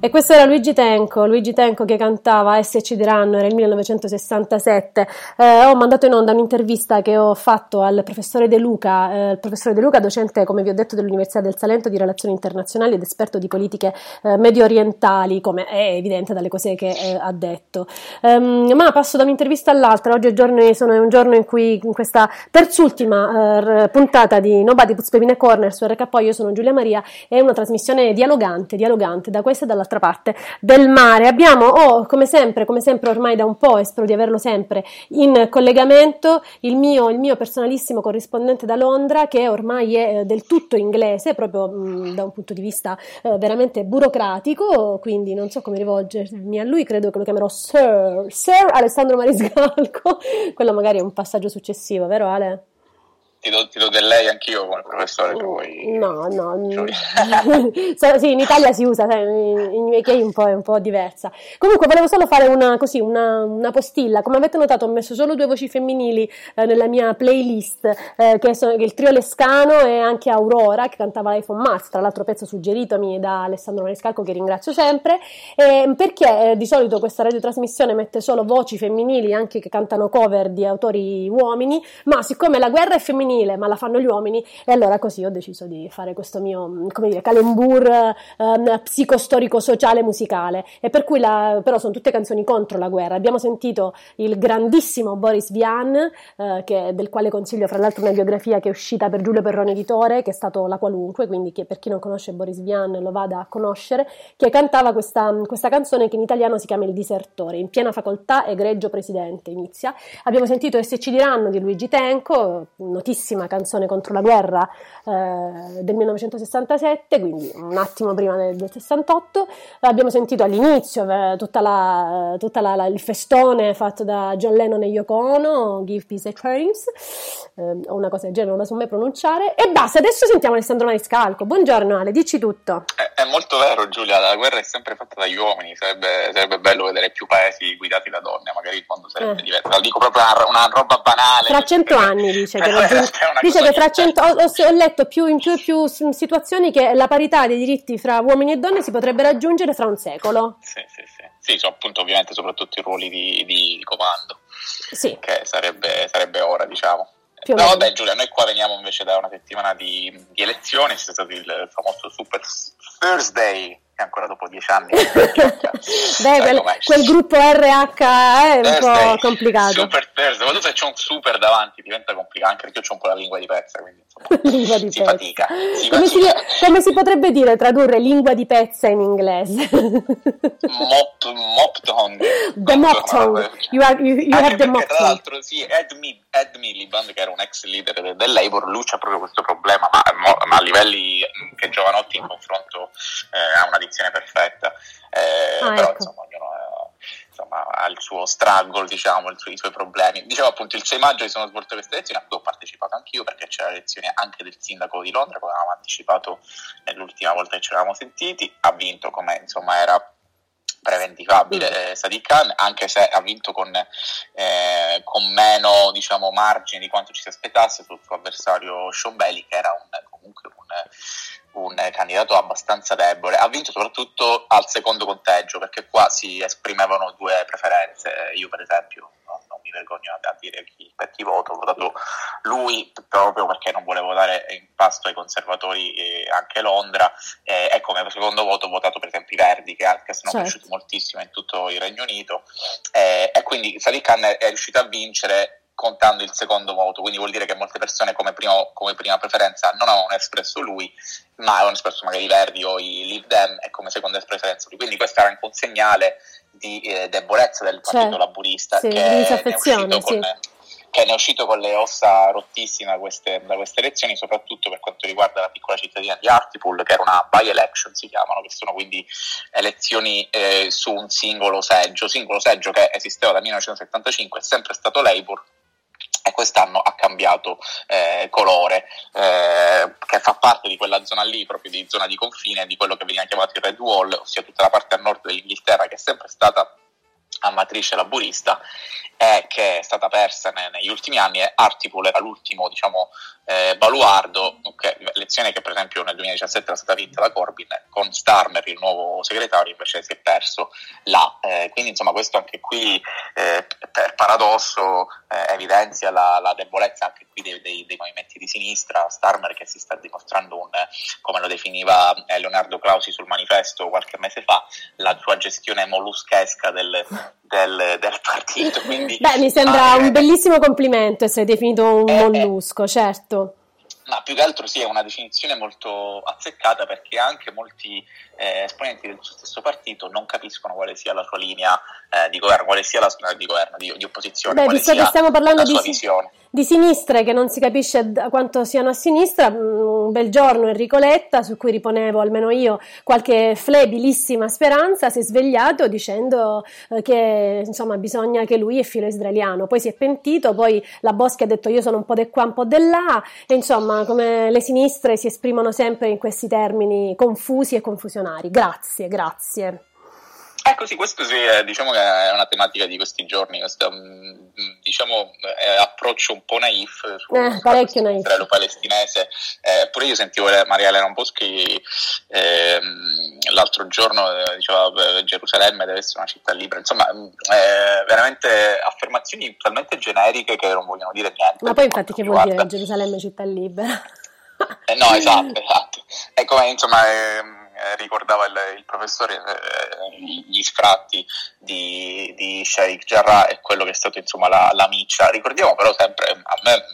E questo era Luigi Tenco, Luigi Tenco che cantava S ci diranno, era il 1967. Eh, ho mandato in onda un'intervista che ho fatto al professore De Luca, eh, il professore De Luca, docente, come vi ho detto, dell'Università del Salento di Relazioni Internazionali ed esperto di politiche eh, medio orientali, come è evidente dalle cose che eh, ha detto. Ehm, ma passo da un'intervista all'altra, oggi è, giorno, sono, è un giorno in cui in questa terzultima eh, puntata di Nobody Puts a Corner su RK, io sono Giulia Maria, è una trasmissione dialogante, dialogante da questa e dall'altra parte del mare. Abbiamo, oh, come sempre, come sempre ormai da un po', e spero di averlo sempre, in collegamento il mio, il mio personalissimo corrispondente da Londra, che ormai è eh, del tutto inglese, proprio mh, da un punto di vista eh, veramente burocratico, quindi non so come rivolgermi a lui, credo che lo chiamerò Sir, Sir Alessandro Mariscalco, quello magari è un passaggio successivo, vero Ale? Ti do, ti do del lei anch'io come professore. vuoi. No, no, So- sì, in Italia si usa, sai, in UK un po' è un po' diversa. Comunque volevo solo fare una, così, una, una postilla. Come avete notato ho messo solo due voci femminili eh, nella mia playlist, eh, che sono che il trio Lescano e anche Aurora, che cantava iPhone Mars, tra l'altro pezzo suggeritomi da Alessandro Maniscalco, che ringrazio sempre, eh, perché di solito questa radiotrasmissione mette solo voci femminili, anche che cantano cover di autori uomini, ma siccome la guerra è femminile, ma la fanno gli uomini, e allora così ho deciso di fare questo mio, mh, come dire, calembur ehm, psicostorico-sociale musicale. E per cui la- però sono tutte canzoni contro la guerra. Abbiamo sentito il grandissimo Boris Vian, eh, del quale consiglio fra l'altro una biografia che è uscita per Giulio Perrone Editore, che è stato La Qualunque, quindi che per chi non conosce Boris Vian lo vada a conoscere, che cantava questa, questa canzone che in italiano si chiama Il disertore, in piena facoltà, egregio presidente, inizia. Abbiamo sentito E se ci diranno di Luigi Tenco, notissima canzone contro la guerra eh, del 1967, quindi un attimo prima del, del 68. Abbiamo sentito all'inizio eh, la- il festone fatto da John Lennon e Yoko Ono, Give Peace a Chance, eh, o una cosa del genere, non la so mai pronunciare. E basta, adesso sentiamo Alessandro Maniscalco. Buongiorno Ale, dici tutto. È, è molto vero, Giulia. La guerra è sempre fatta dagli uomini. Sarebbe, sarebbe bello vedere più paesi guidati da donne. Magari il mondo sarebbe Eh. diverso. Lo dico proprio una, una roba banale. Fra cento anni dice che, Però dice che fra cento, ho, ho- letto più, in più e più situazioni che la parità dei diritti fra uomini e donne si potrebbe raggiungere fra un secolo. Sì, sì, sì. Sì, so, appunto, ovviamente, soprattutto i ruoli di, di comando, Sì, che sarebbe, sarebbe ora, diciamo. No, vabbè, Giulia, noi qua veniamo invece da una settimana di, di elezioni, c'è stato il famoso Super Thursday, ancora dopo dieci anni. Beh, quel, quel gruppo RH è un Thursday, po' complicato. Super Thursday, ma tu se c'è un super davanti diventa complicato, anche perché io ho un po' la lingua di pezza, quindi insomma, lingua di si pezza. fatica. Si Come si, come si potrebbe dire tradurre lingua di pezza in inglese? Mop, mop tongue. The mop tongue. You, are, you, you have the mop tra l'altro sì, Ed, Mi- Ed Miliband che era un ex leader del, Labour lui c'ha proprio questo problema ma, ma a livelli che Giovanotti in confronto eh, ha una dizione perfetta. Eh, Ah, però ecco. insomma ognuno insomma, ha il suo struggle diciamo il suo- i suoi problemi. Dicevo appunto il 6 maggio si sono svolte queste elezioni a cui ho partecipato anch'io perché c'era l'elezione anche del sindaco di Londra, come avevamo anticipato nell'ultima volta che ci eravamo sentiti, ha vinto come insomma era preventivabile eh, Sadiq Khan, anche se ha vinto con, eh, con meno diciamo, margine di quanto ci si aspettasse sul suo avversario Bailey, che era un, comunque un, un candidato abbastanza debole. Ha vinto soprattutto al secondo conteggio, perché qua si esprimevano due preferenze. Io, per esempio, no, non mi vergogno a dire chi, per chi voto, ho votato lui proprio perché non volevo dare in pasto ai conservatori eh, anche Londra. Eh, e come secondo voto ho votato per esempio i Verdi, che, che sono Certo. cresciuti moltissimo in tutto il Regno Unito. Eh, e quindi Sadiq Khan è è riuscito a vincere contando il secondo voto, quindi vuol dire che molte persone come, primo- come prima preferenza non avevano espresso lui, ma avevano espresso magari i Verdi o i Leave Them e come seconda preferenza lui. Quindi questo era anche un segnale di eh, debolezza del partito Certo. laburista Sì, che, ne è disaffezione, uscito con, che ne è uscito con le ossa rottissime da queste, da queste elezioni, soprattutto per quanto riguarda la piccola cittadina di Hartlepool, che era una by-election, si chiamano, che sono quindi elezioni eh, su un singolo seggio, singolo seggio che esisteva dal 1975, è sempre stato Labour, e quest'anno ha cambiato eh, colore, eh, che fa parte di quella zona lì, proprio di zona di confine, di quello che veniva chiamato il Red Wall, ossia tutta la parte a nord dell'Inghilterra, che è sempre stata a matrice laburista e che è stata persa ne- negli ultimi anni e Hartlepool era l'ultimo diciamo, eh, baluardo, ok, elezione che per esempio nel 2017 era stata vinta da Corbyn, con Starmer il nuovo segretario invece si è perso là, Eh, quindi insomma questo anche qui eh, per paradosso eh, evidenzia la, la debolezza anche qui dei, dei- dei movimenti di sinistra, Starmer che si sta dimostrando un, come lo definiva eh, Leonardo Clausi sul manifesto qualche mese fa, la sua gestione molluschesca del, del- del partito. Quindi, Beh, mi sembra ah, un eh, bellissimo complimento essere definito un mollusco, certo. ma più che altro sì, è una definizione molto azzeccata perché anche molti eh, esponenti del suo stesso partito non capiscono quale sia la sua linea eh, di governo, quale sia la sua di governo, di, di opposizione, Beh, visto che stiamo parlando la di visione. Di sinistre che non si capisce quanto siano a sinistra, mm, un bel giorno Enrico Letta, su cui riponevo almeno io qualche flebilissima speranza, si è svegliato dicendo eh, che insomma bisogna che lui è filo israeliano, poi si è pentito, poi la Boschi ha detto io sono un po' di qua, un po' di là, e insomma come le sinistre si esprimono sempre in questi termini confusi e confusionari. Grazie, grazie. Ecco sì, questo sì, è, diciamo che è una tematica di questi giorni, questo mm, diciamo, eh, approccio un po' naif Eh, parecchio naif. israelo-palestinese. Eh, pure io sentivo Maria Elena Boschi ehm, l'altro giorno, eh, diceva eh, Gerusalemme deve essere una città libera, insomma mm, eh, veramente affermazioni talmente generiche che non vogliono dire niente. Ma poi infatti che vuol dire. Gerusalemme città libera? Eh, no, esatto, esatto. E come insomma ehm, eh, ricordava il, il professore, eh, gli sfratti di, di Sheikh Jarrah e quello che è stato insomma la, la miccia. Ricordiamo però sempre, a me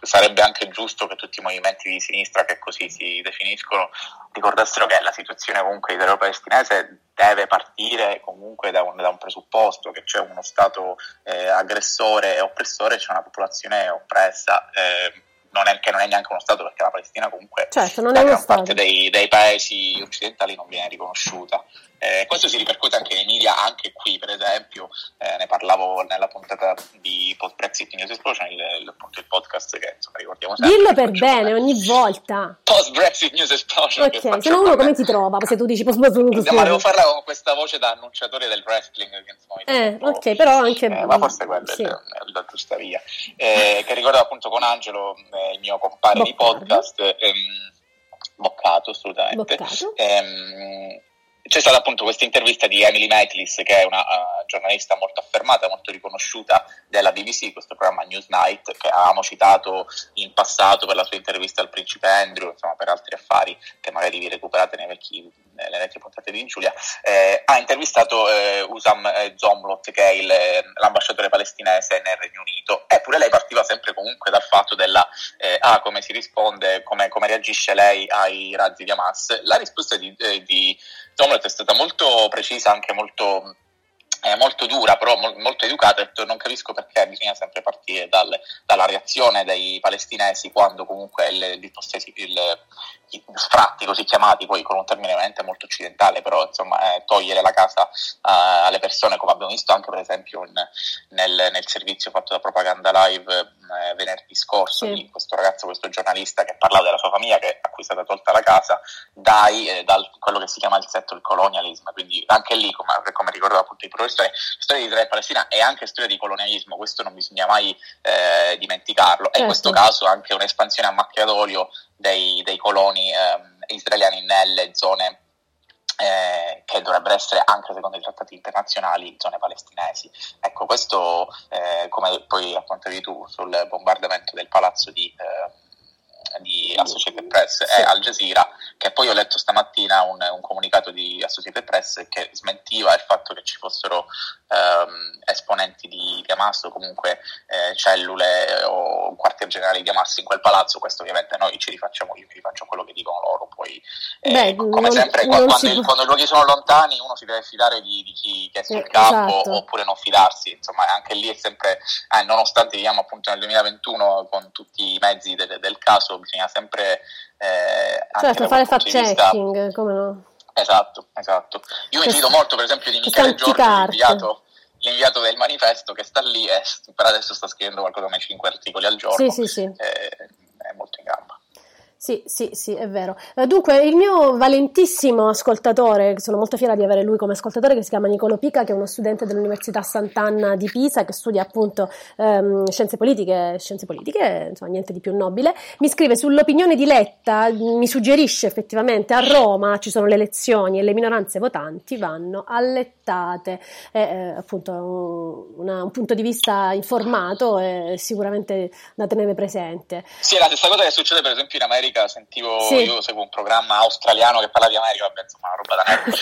sarebbe anche giusto che tutti i movimenti di sinistra che così si definiscono ricordassero che la situazione comunque israelo-palestinese deve partire comunque da un, da un presupposto che c'è uno Stato eh, aggressore e oppressore, c'è una popolazione oppressa. eh, non è, che non è neanche uno Stato perché la Palestina comunque Certo, non è gran parte dei, dei paesi occidentali non viene riconosciuta. Eh, questo si ripercuote anche nei media, anche qui per esempio, eh, ne parlavo nella puntata di Post Brexit News Explosion, il, il, appunto il podcast che insomma ricordiamo sempre. Dillo per bene ogni volta. Post Brexit News Explosion. Ok, se no uno come ti trova? Se tu dici posso No, ma devo farla con questa voce da annunciatore del wrestling. Che, insomma, Eh, po'- ok, però anche eh, ma forse quello sì. è, è la giusta via. Eh, che ricordo appunto con Angelo, eh, il mio compare di podcast, ehm, Boccato assolutamente. Boccato. Ehm, c'è stata appunto questa intervista di Emily Matlis, che è una eh, giornalista molto affermata, molto riconosciuta della BBC, questo programma Newsnight, che avevamo citato in passato per la sua intervista al principe Andrew, insomma per altri affari che magari vi recuperate nei vecchi, nelle vecchie puntate di Giulia. Eh, ha intervistato eh, Usam eh, Zomlot, che è il, eh, l'ambasciatore palestinese nel Regno Unito, eppure lei partiva sempre comunque dal fatto della eh, ah, come si risponde, come, come reagisce lei ai razzi di Hamas. La risposta di, di Zomlot è stata molto precisa, anche molto è molto dura, però mol- molto educata, e non capisco perché bisogna sempre partire dal- dalla reazione dei palestinesi quando comunque il, il, il- sfratti così chiamati, poi con un termine veramente molto occidentale, però insomma eh, togliere la casa eh, alle persone, come abbiamo visto anche per esempio in- nel, nel servizio fatto da Propaganda Live eh, venerdì scorso Sì. di questo ragazzo, questo giornalista che parlava della sua famiglia che, a cui è stata tolta la casa dai, eh, dal quello che si chiama il setto il colonialismo, quindi anche lì, come, come ricordava appunto il professore, storia di Israele e Palestina è anche storia di colonialismo, questo non bisogna mai eh, dimenticarlo, e in Certo. questo caso anche un'espansione a macchia d'olio dei, dei coloni ehm, israeliani nelle zone eh, che dovrebbero essere anche secondo i trattati internazionali zone palestinesi. Ecco, questo eh, come poi appuntavi tu sul bombardamento del palazzo di, eh, di Associated Press e Al Jazeera, che poi ho letto stamattina un, un comunicato di Associated Press che smentiva il fatto che ci fossero ehm, esponenti di, di Hamas o comunque eh, cellule eh, o quartier generale di Hamas in quel palazzo, questo ovviamente noi ci rifacciamo, io mi rifaccio quello che dicono loro, poi eh, Beh, come non- sempre non quando, il- quando i luoghi sono lontani uno si deve fidare di, di chi è sul Eh, campo esatto. oppure non fidarsi, insomma anche lì è sempre, eh, nonostante viviamo appunto nel 2021 con tutti i mezzi del, del caso, bisogna sempre eh, Certo, fare fact vista- checking, come no? Esatto, esatto. Io mi fido molto per esempio di Michele Giorgio, l'inviato, l'inviato del manifesto che sta lì e per adesso sta scrivendo qualcosa come 5 articoli al giorno. Sì, sì, sì. eh, è molto in gamba. Sì, sì, sì, è vero. Eh, Dunque, il mio valentissimo ascoltatore, sono molto fiera di avere lui come ascoltatore, che si chiama Nicolo Pica, che è uno studente dell'Università Sant'Anna di Pisa, che studia appunto ehm, scienze politiche, scienze politiche, insomma, niente di più nobile, mi scrive sull'opinione di Letta, mi suggerisce effettivamente a Roma ci sono le elezioni e le minoranze votanti vanno allettate. È eh, appunto un, una- un punto di vista informato e sicuramente da tenere presente. Sì, è la stessa cosa che succede per esempio in America, sentivo, Sì. io seguo un programma australiano che parla di America, vabbè, insomma, una roba da nerd.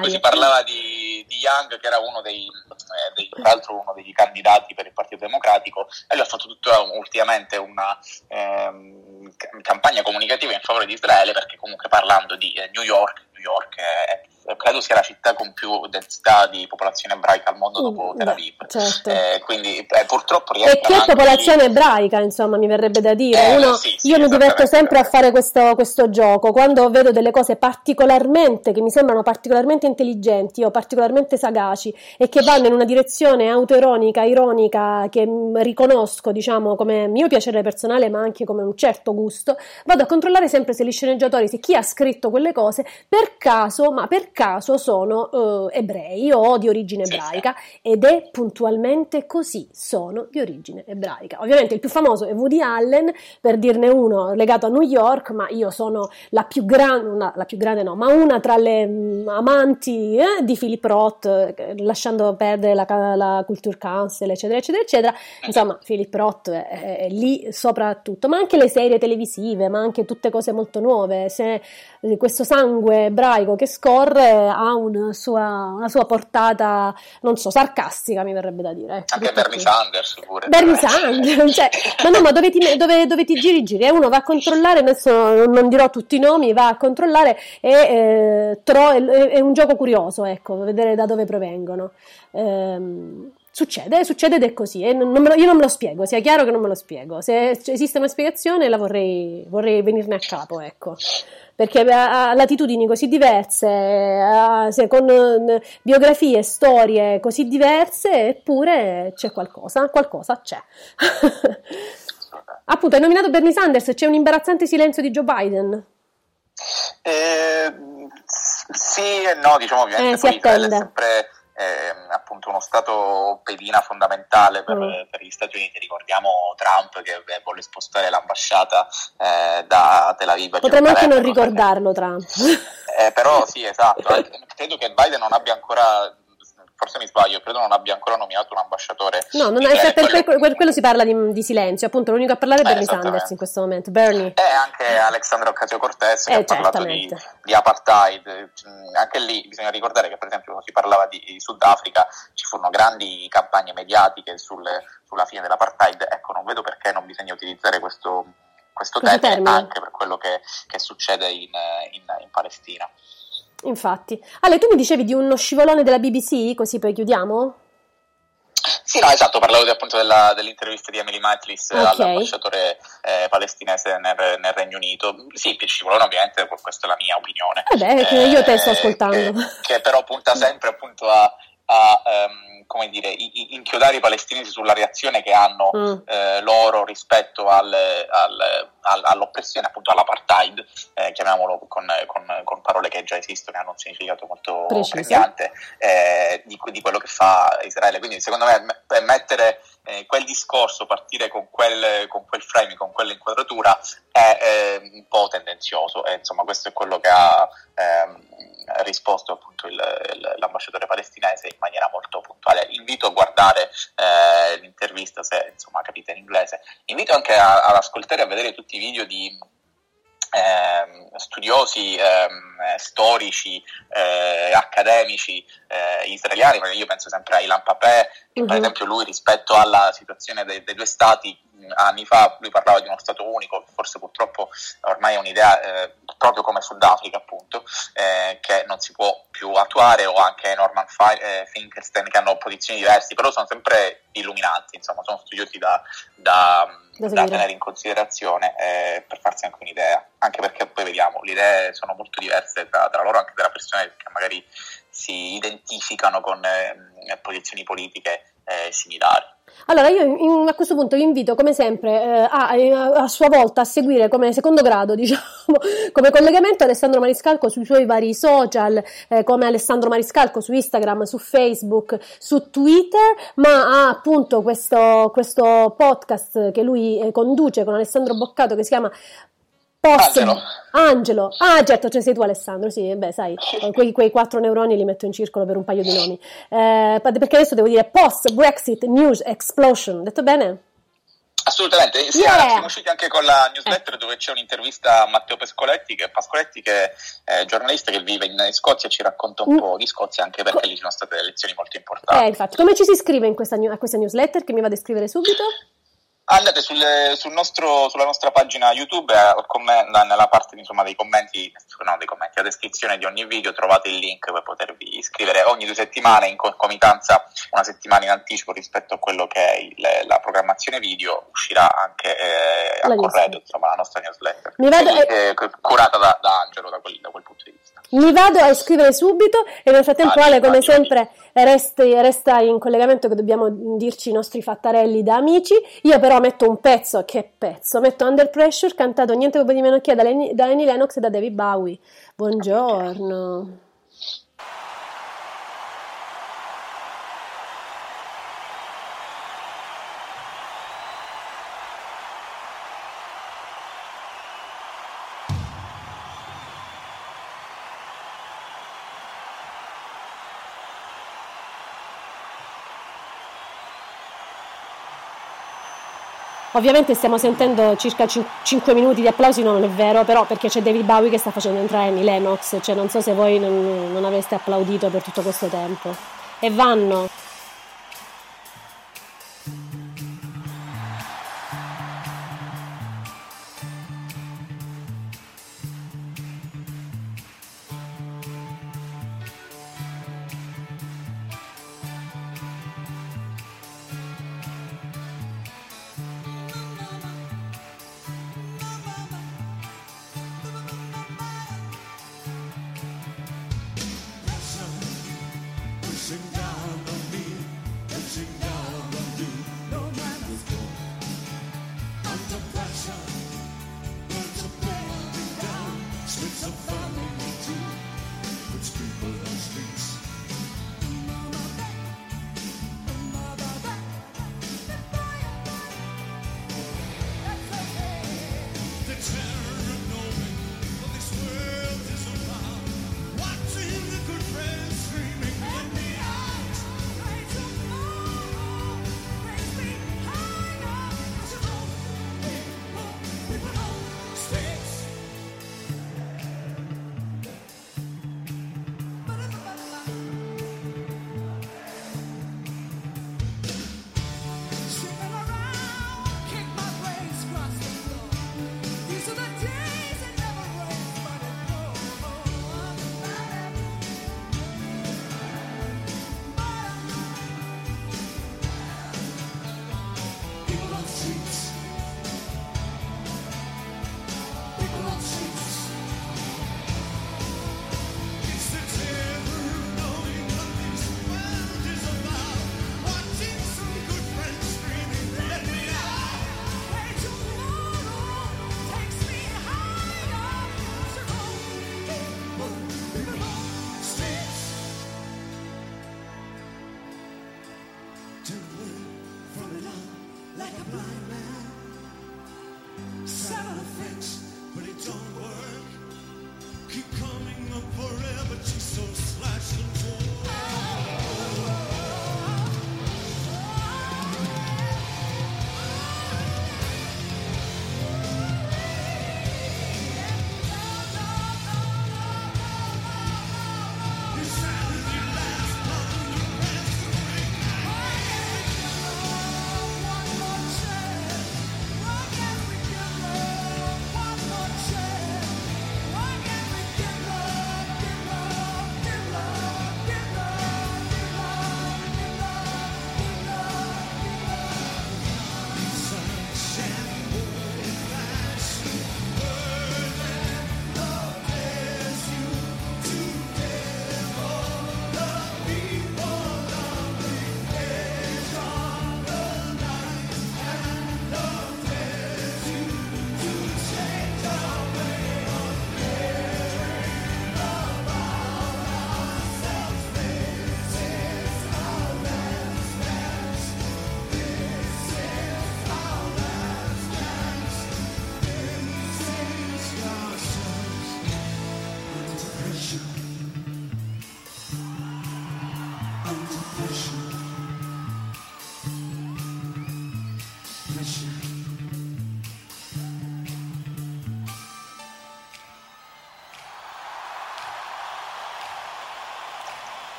Eh, si parlava di, di Young, che era uno dei, eh, dei- tra l'altro uno degli candidati per il Partito Democratico, e lui ha fatto tutta ultimamente una ehm, ca- campagna comunicativa in favore di Israele, perché comunque parlando di eh, New York, New York è, credo sia la città con più densità di popolazione ebraica al mondo dopo Mm, Tel beh, Aviv. certo. Eh, quindi eh, purtroppo E rientra che anche popolazione ebraica, insomma, mi verrebbe da dire. Eh, Uno- sì, sì, io mi diverto sempre a fare questo, questo gioco. Quando vedo delle cose particolarmente, che mi sembrano particolarmente intelligenti o particolarmente sagaci e che vanno in una direzione autoironica, ironica, che mm, riconosco, diciamo, come mio piacere personale, ma anche come un certo gusto, vado a controllare sempre se gli sceneggiatori, se chi ha scritto quelle cose, per caso, ma per caso sono eh, ebrei o di origine ebraica ed è puntualmente così, sono di origine ebraica. Ovviamente il più famoso è Woody Allen, per dirne uno legato a New York, ma io sono la più grande, la più grande no, ma una tra le mm, amanti eh, di Philip Roth, eh, lasciando perdere la, la Culture Council, eccetera, eccetera, eccetera. Insomma, Philip Roth è, è- è lì soprattutto, ma anche le serie televisive, ma anche tutte cose molto nuove. Se eh, questo sangue ebraico che scorre ha una sua, una sua portata, non so, sarcastica, mi verrebbe da dire. ecco, Anche Bernie qui. Sanders pure. Bernie Sanders, cioè, ma no, ma dove ti, dove, dove ti giri giri? Eh, uno va a controllare, adesso non, non dirò tutti i nomi, va a controllare e eh, tro- è, è un gioco curioso, ecco, vedere da dove provengono. Ehm, succede, succede ed è così, e non- non lo- io non me lo spiego, sia chiaro che non me lo spiego. Se esiste una spiegazione la vorrei, vorrei venirne a capo, ecco. Perché ha ha latitudini così diverse, se- con eh, biografie, storie così diverse, eppure c'è qualcosa, qualcosa c'è. Appunto, hai nominato Bernie Sanders, c'è un imbarazzante silenzio di Joe Biden. Eh, sì e no, diciamo ovviamente Eh, si poi Israele è attende. sempre ehm, appunto uno stato pedina fondamentale per, Mm. per gli Stati Uniti. Ricordiamo Trump che eh, volle spostare l'ambasciata eh, da Tel Aviv Potremmo anche non ricordarlo, Trump. Eh, però sì, esatto. Credo che Biden non abbia ancora, forse mi sbaglio, credo non abbia ancora nominato un ambasciatore. No, non è, per, Israele. per- per- per quello si parla di, di silenzio, appunto l'unico a parlare è Eh, Bernie esattamente. Sanders in questo momento. Bernie. E anche Alexandra Ocasio-Cortez che Eh, ha parlato di, di apartheid. Mm, Anche lì bisogna ricordare che per esempio quando si parlava di, di Sudafrica ci furono grandi campagne mediatiche sulle- sulla fine dell'apartheid. Ecco, non vedo perché non bisogna utilizzare questo, questo Questo termine termine. anche per quello che, che succede in, in- in Palestina. Infatti. Ale, tu mi dicevi di uno scivolone della BBC, così poi chiudiamo? Sì, no, esatto, parlavo di, appunto della- dell'intervista di Emily Matlis Ok. all'ambasciatore eh, palestinese nel, nel Regno Unito. Sì, più scivolone ovviamente, questa è la mia opinione. Vabbè, che io te sto Eh, ascoltando. che però punta sempre appunto a, a, ehm, come dire, i- inchiodare i palestinesi sulla reazione che hanno Mm. eh, loro rispetto al- al- al- all'oppressione, appunto all'apartheid, eh, chiamiamolo con, con- con parole che già esistono e hanno un significato molto Preciso. pregnante, eh, di, di quello che fa Israele. Quindi secondo me mettere eh, quel discorso, partire con quel, con quel frame, con quell'inquadratura è eh, un po' tendenzioso e insomma questo è quello che ha ehm, risposto appunto il- il- l'ambasciatore palestinese in maniera molto puntuale. Invito a guardare eh, l'intervista se insomma capite in inglese. Invito anche a- ad ascoltare e a vedere tutti i video di ehm, studiosi eh, storici, eh, accademici eh, israeliani, io penso sempre a Ilan Papè, che per Mhm. esempio lui rispetto alla situazione dei, dei due stati, anni fa lui parlava di uno stato unico, forse purtroppo ormai è un'idea eh, proprio come Sudafrica appunto, eh, che non si può più attuare, o anche Norman eh, Finkelstein che hanno posizioni diverse, però sono sempre illuminanti, insomma sono studiosi da, da, Da tenere in considerazione eh, per farsi anche un'idea, anche perché poi vediamo, le idee sono molto diverse tra, tra loro, anche tra persone che magari si identificano con eh, posizioni politiche eh, similari. Allora, io in- a questo punto vi invito, come sempre, eh, a, a- a sua volta a seguire come secondo grado, diciamo, come collegamento Alessandro Maniscalco sui suoi vari social, eh, come Alessandro Maniscalco su Instagram, su Facebook, su Twitter, ma ha appunto questo, questo podcast che lui eh, conduce con Alessandro Boccato che si chiama Post Angelo. Angelo. Ah, certo, cioè sei tu Alessandro, sì, beh, sai, eh, quei, quei quattro neuroni li metto in circolo per un paio di nomi. Eh, perché adesso devo dire Post Brexit News Explosion, detto bene? Assolutamente, sì, Yeah! siamo usciti anche con la newsletter dove c'è un'intervista a Matteo Pascoletti, che, Pascoletti, che è giornalista che vive in Scozia e ci racconta un Mm. po' di Scozia, anche perché lì ci sono state delle elezioni molto Eh, importanti. infatti, come ci si iscrive in questa a questa newsletter che mi vado a scrivere subito? Andate sul- sul nostro- sulla nostra pagina YouTube, eh, nella parte insomma, dei commenti, no, dei commenti, la descrizione di ogni video trovate il link per potervi iscrivere ogni due settimane in concomitanza, una settimana in anticipo rispetto a quello che è il- la programmazione video, uscirà anche eh, a La corredo insomma, la nostra newsletter, Che- che- curata da, da Angelo da quel, da quel punto di vista. Mi vado a iscrivere subito e nel frattempo Vai, Ale, come vai, vai. Resti- resta in collegamento che dobbiamo dirci i nostri fattarelli da amici. Io però metto un pezzo, che pezzo? Metto Under Pressure, cantato niente po' di meno che da Annie Lennox e da David Bowie. Buongiorno. Ovviamente stiamo sentendo circa 5 minuti di applausi, no, non è vero, però perché c'è David Bowie che sta facendo entrare Annie Lennox, cioè non so se voi non, non aveste applaudito per tutto questo tempo. E vanno.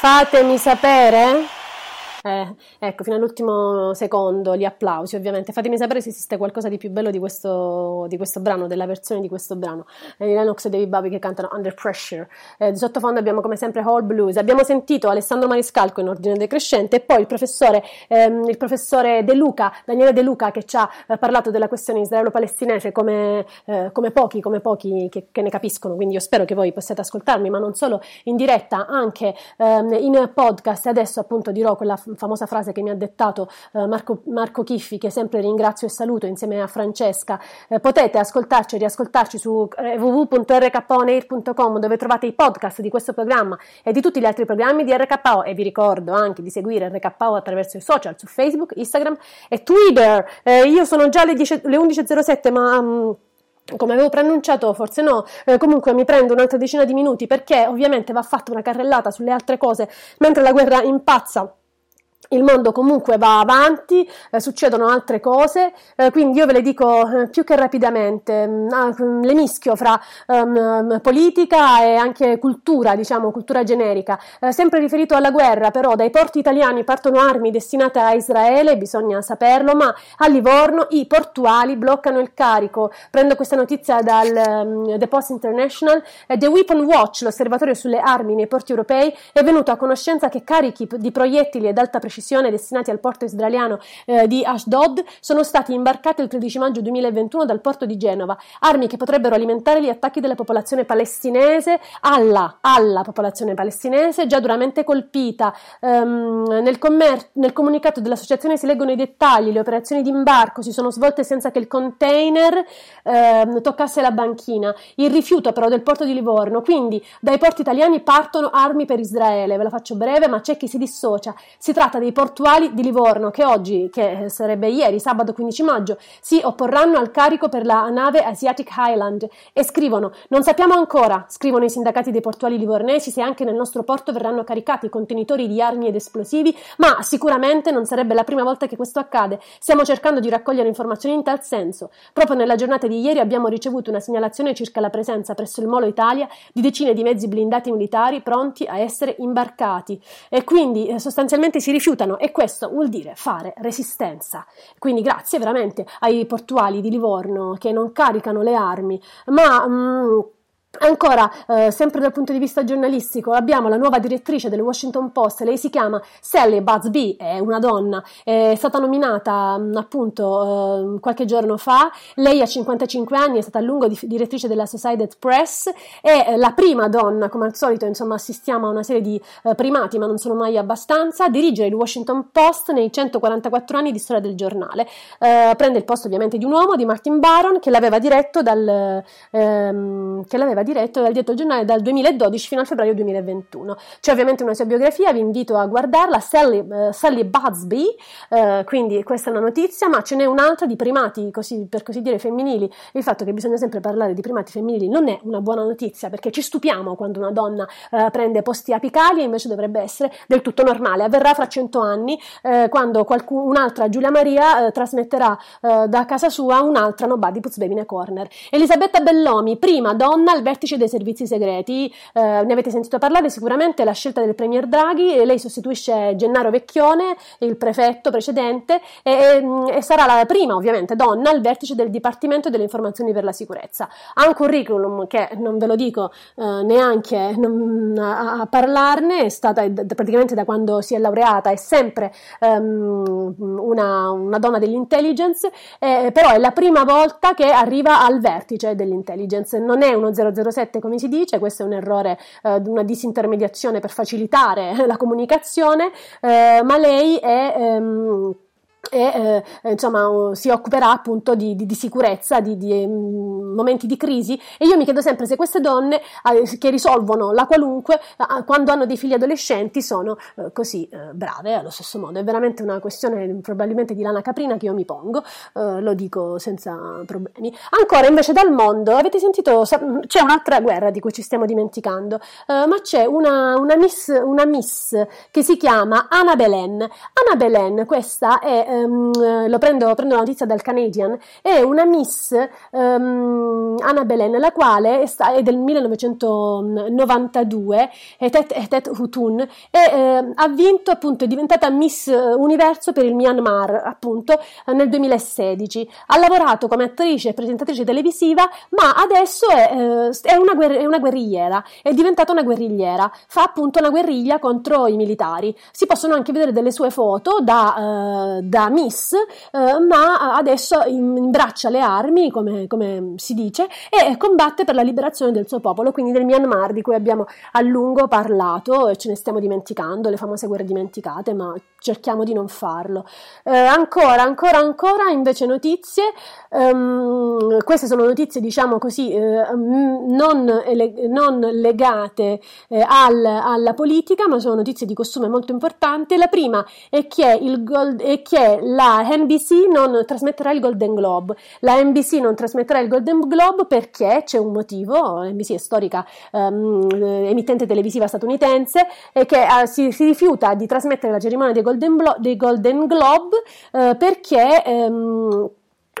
Fatemi sapere. Eh, ecco, fino all'ultimo secondo gli applausi, ovviamente. Fatemi sapere se esiste qualcosa di più bello di questo, di questo brano, della versione di questo brano. Annie Lennox e David Bowie che cantano Under Pressure. Eh, di sottofondo abbiamo come sempre Hall Blues. Abbiamo sentito Alessandro Maniscalco in ordine decrescente e poi il professore, ehm, il professore De Luca, Daniele De Luca, che ci ha eh, parlato della questione israelo-palestinese come, eh, come pochi, come pochi che, che ne capiscono. Quindi io spero che voi possiate ascoltarmi, ma non solo in diretta, anche ehm, in podcast. Adesso appunto dirò quella f- famosa frase che mi ha dettato eh, Marco, Marco Chiffi, che sempre ringrazio e saluto insieme a Francesca. Eh, potete ascoltarci e riascoltarci su eh, www.rkonair.com dove trovate i podcast di questo programma e di tutti gli altri programmi di RKO e vi ricordo anche di seguire RKO attraverso i social su Facebook, Instagram e Twitter. Eh, io sono già alle, 10 le 11.07 ma... mm, come avevo preannunciato, forse no, eh, comunque mi prendo un'altra decina di minuti perché ovviamente va fatta una carrellata sulle altre cose mentre la guerra impazza il mondo comunque va avanti, eh, succedono altre cose, eh, quindi io ve le dico eh, più che rapidamente, mm, ah, mm, le mischio fra ehm, politica e anche cultura, diciamo cultura generica. Eh, sempre riferito alla guerra, però dai porti italiani partono armi destinate a Israele, bisogna saperlo, ma a Livorno i portuali bloccano il carico. Prendo questa notizia dal um, The Post International. Eh, The Weapon Watch, l'osservatorio sulle armi nei porti europei, è venuto a conoscenza che carichi di proiettili ad alta precisione destinati al porto israeliano eh, di Ashdod sono stati imbarcati il 13 maggio 2021 dal porto di Genova, armi che potrebbero alimentare gli attacchi della popolazione palestinese alla, alla popolazione palestinese già duramente colpita. Ehm, nel, commer- nel comunicato dell'associazione si leggono i dettagli, le operazioni di imbarco si sono svolte senza che il container ehm, toccasse la banchina. Il rifiuto però del porto di Livorno, quindi dai porti italiani partono armi per Israele, ve la faccio breve, ma c'è chi si dissocia. Si tratta dei portuali di Livorno che oggi, che sarebbe ieri, sabato 15 maggio, si opporranno al carico per la nave Asiatic Highland e scrivono: Non sappiamo ancora, scrivono i sindacati dei portuali livornesi, se anche nel nostro porto verranno caricati contenitori di armi ed esplosivi, ma sicuramente non sarebbe la prima volta che questo accade. Stiamo cercando di raccogliere informazioni in tal senso. Proprio nella giornata di ieri abbiamo ricevuto una segnalazione circa la presenza presso il Molo Italia di decine di mezzi blindati militari pronti a essere imbarcati e quindi eh, sostanzialmente si rifiutano e questo vuol dire fare resistenza. Quindi grazie veramente ai portuali di Livorno che non caricano le armi, ma mm, Ancora, eh, sempre dal punto di vista giornalistico, abbiamo la nuova direttrice del Washington Post, lei si chiama Sally Budsby, è una donna, è stata nominata mh, appunto eh, qualche giorno fa, lei ha 55 anni, è stata a lungo di- direttrice della Associated Press, è eh, la prima donna, come al solito insomma assistiamo a una serie di eh, primati ma non sono mai abbastanza, a dirigere il Washington Post nei 144 anni di storia del giornale. Eh, prende il posto ovviamente di un uomo, di Martin Baron, che l'aveva diretto dal, ehm, che l'aveva diretto dal diretto giornale dal 2012 fino al febbraio 2021. C'è ovviamente una sua biografia, vi invito a guardarla, Sally, eh, Sally Budsby, eh, quindi questa è una notizia, ma ce n'è un'altra di primati, così, per così dire femminili. Il fatto che bisogna sempre parlare di primati femminili non è una buona notizia, perché ci stupiamo quando una donna eh, prende posti apicali e invece dovrebbe essere del tutto normale. Avverrà fra cento anni, quando qualcun- un'altra Giulia Maria trasmetterà da casa sua un'altra Nobody Puts Baby in a Corner. Elisabetta Bellomi, prima donna al vertice dei servizi segreti, eh, ne avete sentito parlare sicuramente, la scelta del Premier Draghi, e lei sostituisce Gennaro Vecchione, il prefetto precedente, e, e- e sarà la prima ovviamente donna al vertice del Dipartimento delle Informazioni per la Sicurezza. Ha un curriculum che non ve lo dico eh, neanche non- a, a parlarne, è stata d- praticamente da quando si è laureata, è sempre ehm, una, una donna dell'intelligence, eh, però è la prima volta che arriva al vertice dell'intelligence. Non è uno 007 come si dice, questo è un errore, eh, una disintermediazione per facilitare la comunicazione, eh, ma lei è... ehm, e eh, insomma si occuperà appunto di, di- di sicurezza, di, di, mm, momenti di crisi e io mi chiedo sempre se queste donne eh, che risolvono la qualunque eh, quando hanno dei figli adolescenti sono eh, così eh, brave allo stesso modo. È veramente una questione probabilmente di lana caprina che io mi pongo, eh, lo dico senza problemi. Ancora invece dal mondo, avete sentito, sa- c'è un'altra guerra di cui ci stiamo dimenticando, ma c'è una, una, miss, una miss che si chiama Anna Belen. Anna Belen, questa è, ehm, eh, lo prendo, prendo la notizia dal Canadian, è una miss ehm, Anna Belen, la quale è, sta- è del 1992, è Tet, è Tet Hutun, e ehm, ha vinto appunto, è diventata Miss Universo per il Myanmar appunto eh, nel 2016. Ha lavorato come attrice e presentatrice televisiva, ma adesso è, eh, è una, guerri- è una guerrigliera, è diventata una guerrigliera, fa appunto una guerriglia contro i militari. Si possono anche vedere delle sue foto da, eh, da Miss, eh, ma adesso im- imbraccia le armi, come, come si dice, e combatte per la liberazione del suo popolo, quindi del Myanmar, di cui abbiamo a lungo parlato e ce ne stiamo dimenticando, le famose guerre dimenticate, ma cerchiamo di non farlo. Eh, ancora, ancora, ancora, invece notizie, ehm, queste sono notizie, diciamo così, eh, non, ele- non legate eh, al- alla politica, ma sono notizie di costume molto importanti. La prima è che, Gold- è che la NBC non trasmetterà il Golden Globe. La NBC non trasmetterà il Golden Globe perché c'è un motivo, NBC è storica eh, emittente televisiva statunitense, e che eh, si, si rifiuta di trasmettere la cerimonia dei Golden, Blo- dei Golden Globe eh, perché... ehm,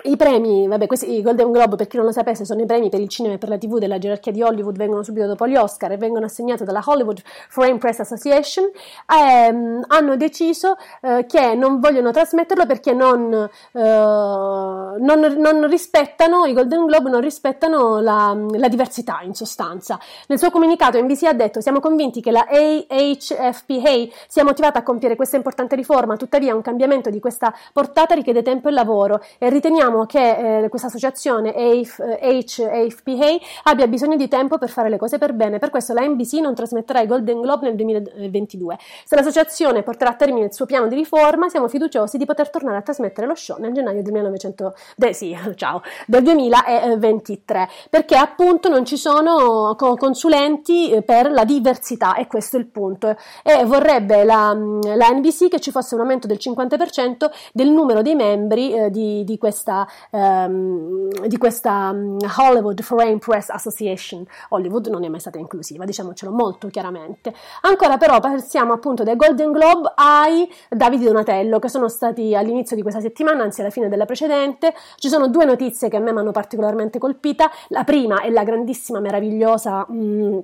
i premi, vabbè, questi i Golden Globe, per chi non lo sapesse, sono i premi per il cinema e per la TV della gerarchia di Hollywood, vengono subito dopo gli Oscar e vengono assegnati dalla Hollywood Foreign Press Association. Ehm, hanno deciso eh, che non vogliono trasmetterlo perché non, eh, non, non rispettano, i Golden Globe non rispettano la, la diversità in sostanza. Nel suo comunicato NBC ha detto siamo convinti che la AHFPA sia motivata a compiere questa importante riforma, tuttavia un cambiamento di questa portata richiede tempo e lavoro e riteniamo che eh, questa associazione AF, eh, abbia bisogno di tempo per fare le cose per bene, per questo la NBC non trasmetterà i Golden Globe nel 2022. Se l'associazione porterà a termine il suo piano di riforma, siamo fiduciosi di poter tornare a trasmettere lo show nel gennaio del 1900, de, sì, ciao, del 2023, perché appunto non ci sono co- consulenti eh, per la diversità e questo è il punto. E vorrebbe la, la NBC che ci fosse un aumento del 50% del numero dei membri eh, di, di questa, ehm, di questa mm, Hollywood Foreign Press Association. Hollywood non è mai stata inclusiva, diciamocelo molto chiaramente. Ancora però passiamo appunto dai Golden Globe ai Davide Donatello che sono stati all'inizio di questa settimana, anzi alla fine della precedente. Ci sono due notizie che a me mi hanno particolarmente colpita. La prima è la grandissima, meravigliosa... mm,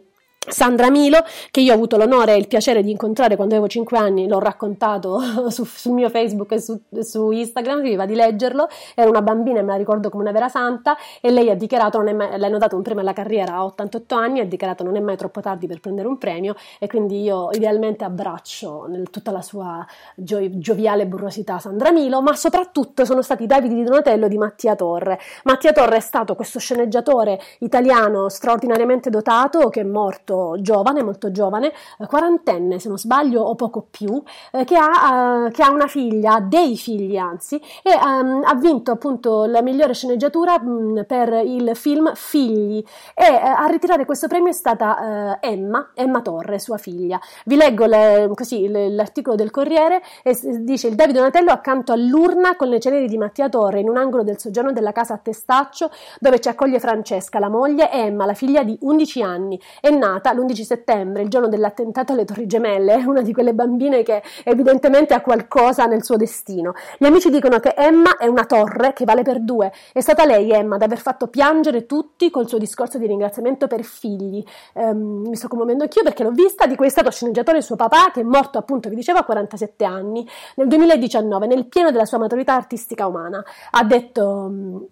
Sandra Milo, che io ho avuto l'onore e il piacere di incontrare quando avevo 5 anni, l'ho raccontato su- sul mio Facebook e su, su Instagram, vi va di leggerlo, era una bambina e me la ricordo come una vera santa e lei ha dichiarato, non è mai, le dato un premio alla carriera a 88 anni, ha dichiarato non è mai troppo tardi per prendere un premio e quindi io idealmente abbraccio nel- tutta la sua gio- gioviale burrosità Sandra Milo, ma soprattutto sono stati Davide di Donatello e di Mattia Torre. Mattia Torre è stato questo sceneggiatore italiano straordinariamente dotato che è morto giovane, molto giovane, eh, quarantenne se non sbaglio o poco più, eh, che, ha, eh, che ha una figlia, dei figli anzi, e ehm, ha vinto appunto la migliore sceneggiatura mh, per il film Figli e a ritirare questo premio è stata Emma, Emma Torre, sua figlia. Vi leggo le- così l'articolo del Corriere e dice il Davide Donatello accanto all'urna con le ceneri di Mattia Torre in un angolo del soggiorno della casa a Testaccio dove ci accoglie Francesca, la moglie, Emma, la figlia di 11 anni. È nata l'11 settembre, il giorno dell'attentato alle Torri Gemelle, una di quelle bambine che evidentemente ha qualcosa nel suo destino. Gli amici dicono che Emma è una torre che vale per due. È stata lei, Emma, ad aver fatto piangere tutti col suo discorso di ringraziamento per figli. Ehm, mi sto commuovendo anch'io perché l'ho vista, di cui è stato sceneggiatore suo papà, che è morto appunto, vi dicevo, a 47 anni, nel 2019, nel pieno della sua maturità artistica umana. Ha detto...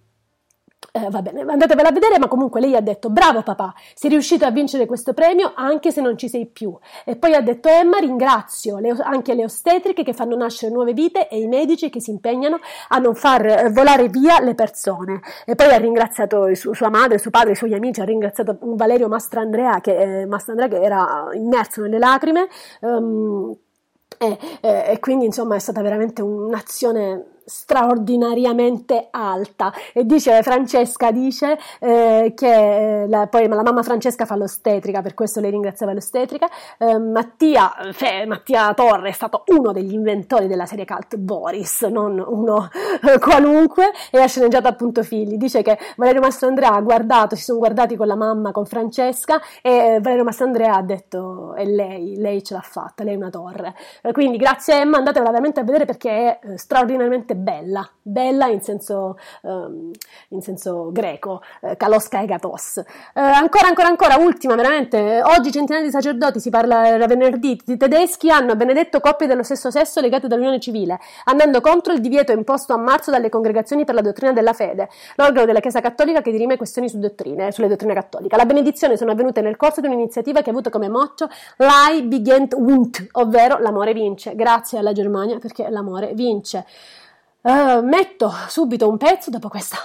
mm, eh, va bene, andatevela a vedere, ma comunque lei ha detto: Bravo papà, sei riuscito a vincere questo premio anche se non ci sei più. E poi ha detto: Emma, ringrazio le- anche le ostetriche che fanno nascere nuove vite e i medici che si impegnano a non far eh, volare via le persone. E poi ha ringraziato suo- sua madre, suo padre, i suoi amici, ha ringraziato Valerio Mastrandrea che, eh, Mastrandrea che era immerso nelle lacrime. ehm, e, e- e quindi insomma è stata veramente un'azione straordinariamente alta. E dice Francesca dice eh, che eh, la, poi la mamma Francesca fa l'ostetrica per questo lei ringraziava l'ostetrica. Eh, Mattia, fe- Mattia Torre è stato uno degli inventori della serie cult Boris non uno eh, qualunque e ha sceneggiato appunto figli. Dice che Valerio Mastrandrea ha guardato si sono guardati con la mamma con Francesca e Valerio Mastrandrea ha detto è lei, lei ce l'ha fatta lei è una torre Eh, quindi grazie Emma andatevela veramente a vedere perché è eh, straordinariamente bella bella in senso, ehm, in senso greco eh, kalos kaigatos Eh, ancora ancora ancora ultima veramente oggi centinaia di sacerdoti si parla era venerdì i tedeschi hanno benedetto coppie dello stesso sesso legate dall'unione civile andando contro il divieto imposto a marzo dalle congregazioni per la dottrina della fede l'organo della Chiesa Cattolica che dirime questioni su dottrine, sulle dottrine cattoliche la benedizione sono avvenute nel corso di un'iniziativa che ha avuto come motto L'Ai begint wint, ovvero l'amore vince. Grazie alla Germania perché l'amore vince. Eh, metto subito un pezzo dopo questa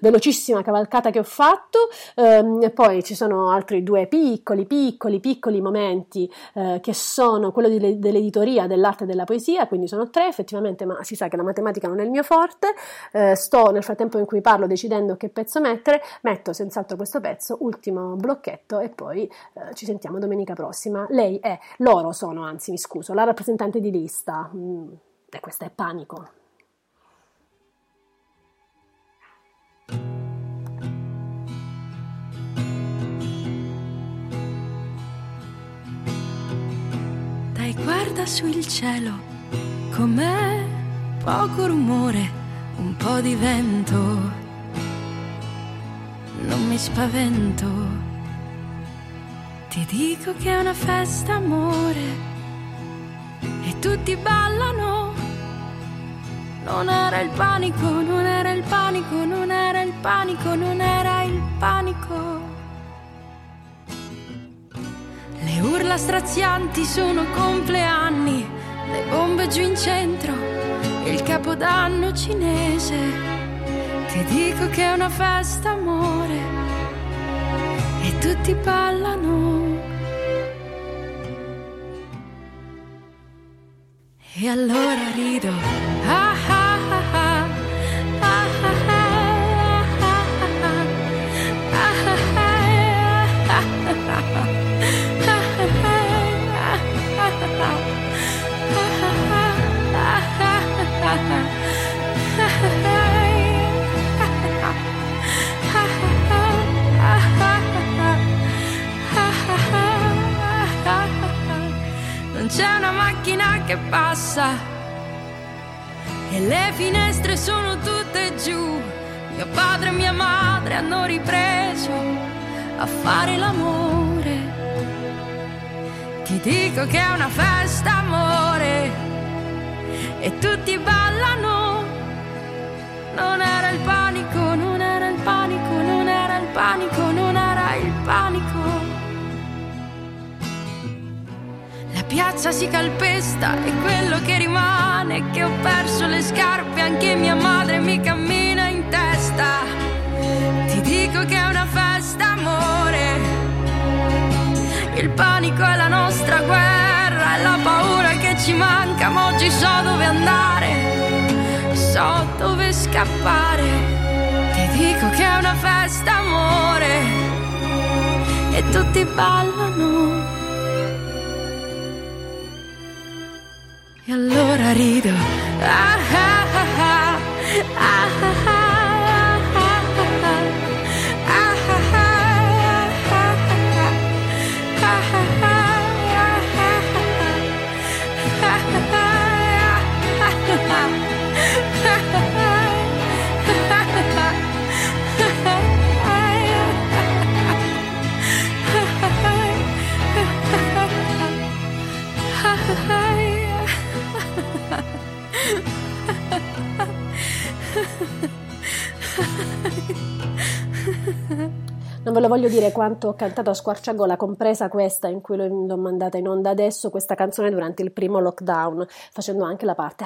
velocissima cavalcata che ho fatto, e poi ci sono altri due piccoli, piccoli, piccoli momenti eh, che sono quello di- dell'editoria dell'arte e della poesia, quindi sono tre effettivamente, ma si sa che la matematica non è il mio forte. Eh, sto nel frattempo in cui parlo decidendo che pezzo mettere, metto senz'altro questo pezzo, ultimo blocchetto e poi ci sentiamo domenica prossima. Lei è, loro sono, anzi mi scuso, la rappresentante di lista. Mm, e questo è panico. Dai, guarda su il cielo, com'è poco rumore, un po' di vento. Non mi spavento, ti dico che è una festa, amore. E tutti ballano. Non era il panico, non era il panico, non era il panico, non era il panico. Le urla strazianti sono compleanni, le bombe giù in centro, il capodanno cinese. Ti dico che è una festa, amore, e tutti ballano. E allora rido. Ah, ah, c'è una macchina che passa e le finestre sono tutte giù. Mio padre e mia madre hanno ripreso a fare l'amore Ti dico che è una festa, amore, e tutti ballano. Non era il panico, non era il panico, non era il panico, non era il panico. Piazza si calpesta e quello che rimane è che ho perso le scarpe, anche mia madre mi cammina in testa. Ti dico che è una festa, amore. Il panico è la nostra guerra, è la paura che ci manca, ma oggi so dove andare, so dove scappare. Ti dico che è una festa, amore, e tutti ballano. Allora rido. Ah, ah. Ah, ah, ah, ah, Non ve lo voglio dire quanto ho cantato a squarciagola, compresa questa in cui l'ho, mandata in onda adesso, questa canzone durante il primo lockdown, facendo anche la parte.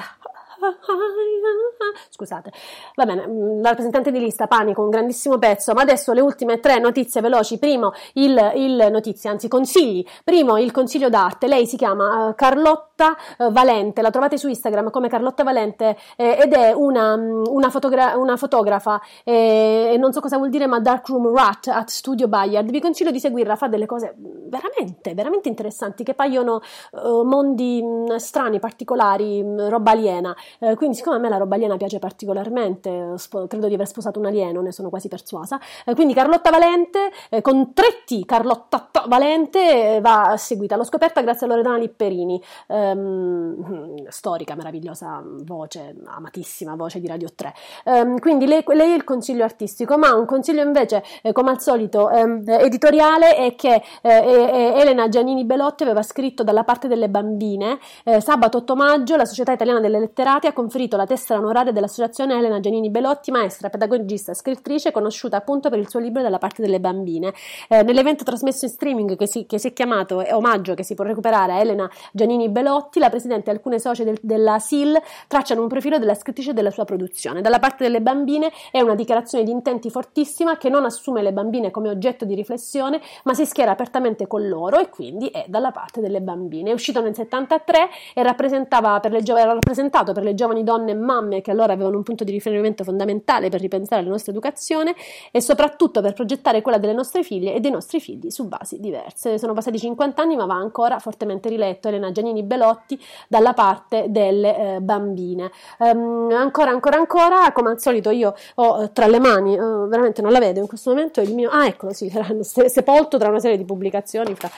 Scusate, va bene, mm, la rappresentante di lista Panico, un grandissimo pezzo, ma adesso le ultime tre notizie veloci. Primo, il, il notizie, anzi consigli. Primo, il consiglio d'arte. Lei si chiama eh, Carlotta eh, Valente, la trovate su Instagram come Carlotta Valente eh, ed è una, mm, una, fotogra- una fotografa eh, non so cosa vuol dire, ma Darkroom Rat at Studio Bayard. Vi consiglio di seguirla, fa delle cose veramente, veramente interessanti che paiono eh, mondi mh, strani, particolari, mh, roba aliena. Eh, quindi, siccome a me la roba aliena piace particolarmente, spo- credo di aver sposato un alieno, ne sono quasi persuasa. Eh, quindi, Carlotta Valente, eh, con tre T, Carlotta T- Valente, eh, va seguita. L'ho scoperta grazie a Loredana Lipperini, ehm, storica, meravigliosa voce, amatissima voce di Radio 3. Ehm, quindi, lei, lei è il consiglio artistico, ma un consiglio invece, eh, come al solito, ehm, editoriale è che eh, eh, Elena Giannini Belotti aveva scritto dalla parte delle bambine eh, sabato 8 maggio la Società Italiana delle Letterate ha conferito la tessera onoraria dell'associazione Elena Giannini Belotti, maestra, pedagogista e scrittrice, conosciuta appunto per il suo libro Dalla parte delle bambine. Eh, nell'evento trasmesso in streaming che si, che si è chiamato eh, Omaggio, che si può recuperare a Elena Giannini Belotti, la presidente e alcune socie del- della SIL tracciano un profilo della scrittrice e della sua produzione. Dalla parte delle bambine è una dichiarazione di intenti fortissima che non assume le bambine come oggetto di riflessione, ma si schiera apertamente con loro e quindi è dalla parte delle bambine. È uscito nel 73 e rappresentava per le gio- era rappresentato per le giovani donne e mamme che allora avevano un punto di riferimento fondamentale per ripensare la nostra educazione e soprattutto per progettare quella delle nostre figlie e dei nostri figli su basi diverse. Sono passati 50 anni, ma va ancora fortemente riletto Elena Giannini Belotti dalla parte delle eh, bambine. Ehm, ancora, ancora, ancora, come al solito, io ho eh, tra le mani, eh, veramente non la vedo in questo momento, il mio. Ah, eccolo, sì, se- sepolto tra una serie di pubblicazioni fra.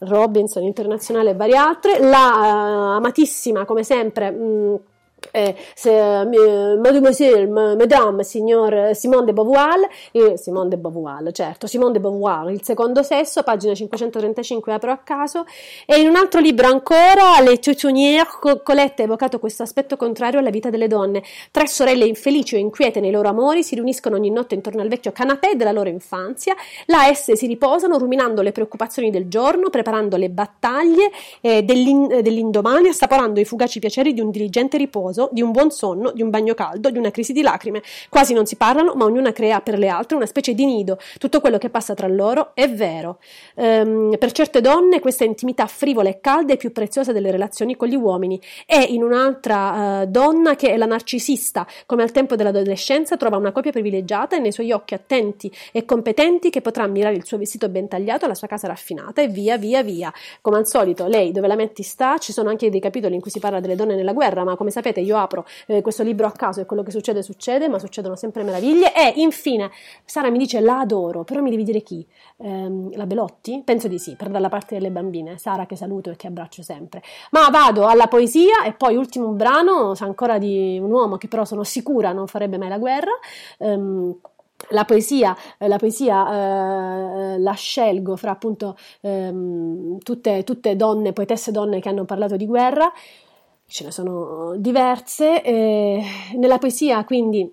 Robinson Internazionale e varie altre, la eh, amatissima come sempre mh, eh, se, eh, Mademoiselle, ma- Madame, Signor Simone de Beauvoir, eh, Simone de Beauvoir, certo, Simone de Beauvoir, Il secondo sesso, pagina 535, apro a caso, e in un altro libro ancora, Le Tutunières, Co- Colette ha evocato questo aspetto contrario alla vita delle donne. Tre sorelle infelici o inquiete nei loro amori si riuniscono ogni notte intorno al vecchio canapè della loro infanzia, là esse si riposano ruminando le preoccupazioni del giorno, preparando le battaglie eh, dell'in- eh, dell'indomani, assaporando i fugaci piaceri di un diligente riposo, di un buon sonno, di un bagno caldo, di una crisi di lacrime. Quasi non si parlano, ma ognuna crea per le altre una specie di nido. Tutto quello che passa tra loro è vero. Ehm, per certe donne questa intimità frivola e calda è più preziosa delle relazioni con gli uomini. E in un'altra eh, donna che è la narcisista, come al tempo dell'adolescenza, trova una coppia privilegiata e nei suoi occhi attenti e competenti che potrà ammirare il suo vestito ben tagliato, la sua casa raffinata e via via via. Come al solito, lei dove la metti sta, ci sono anche dei capitoli in cui si parla delle donne nella guerra, ma come sapete io apro eh, questo libro a caso e quello che succede succede, ma succedono sempre meraviglie. E infine, Sara mi dice la adoro, però mi devi dire chi? Ehm, la Belotti? Penso di sì, per dalla parte delle bambine. Sara che saluto e che abbraccio sempre. Ma vado alla poesia e poi ultimo brano, ancora di un uomo che però sono sicura non farebbe mai la guerra. Ehm, la poesia, eh, la, poesia eh, la scelgo fra appunto ehm, tutte, tutte donne, poetesse donne che hanno parlato di guerra, ce ne sono diverse. eh, nella poesia quindi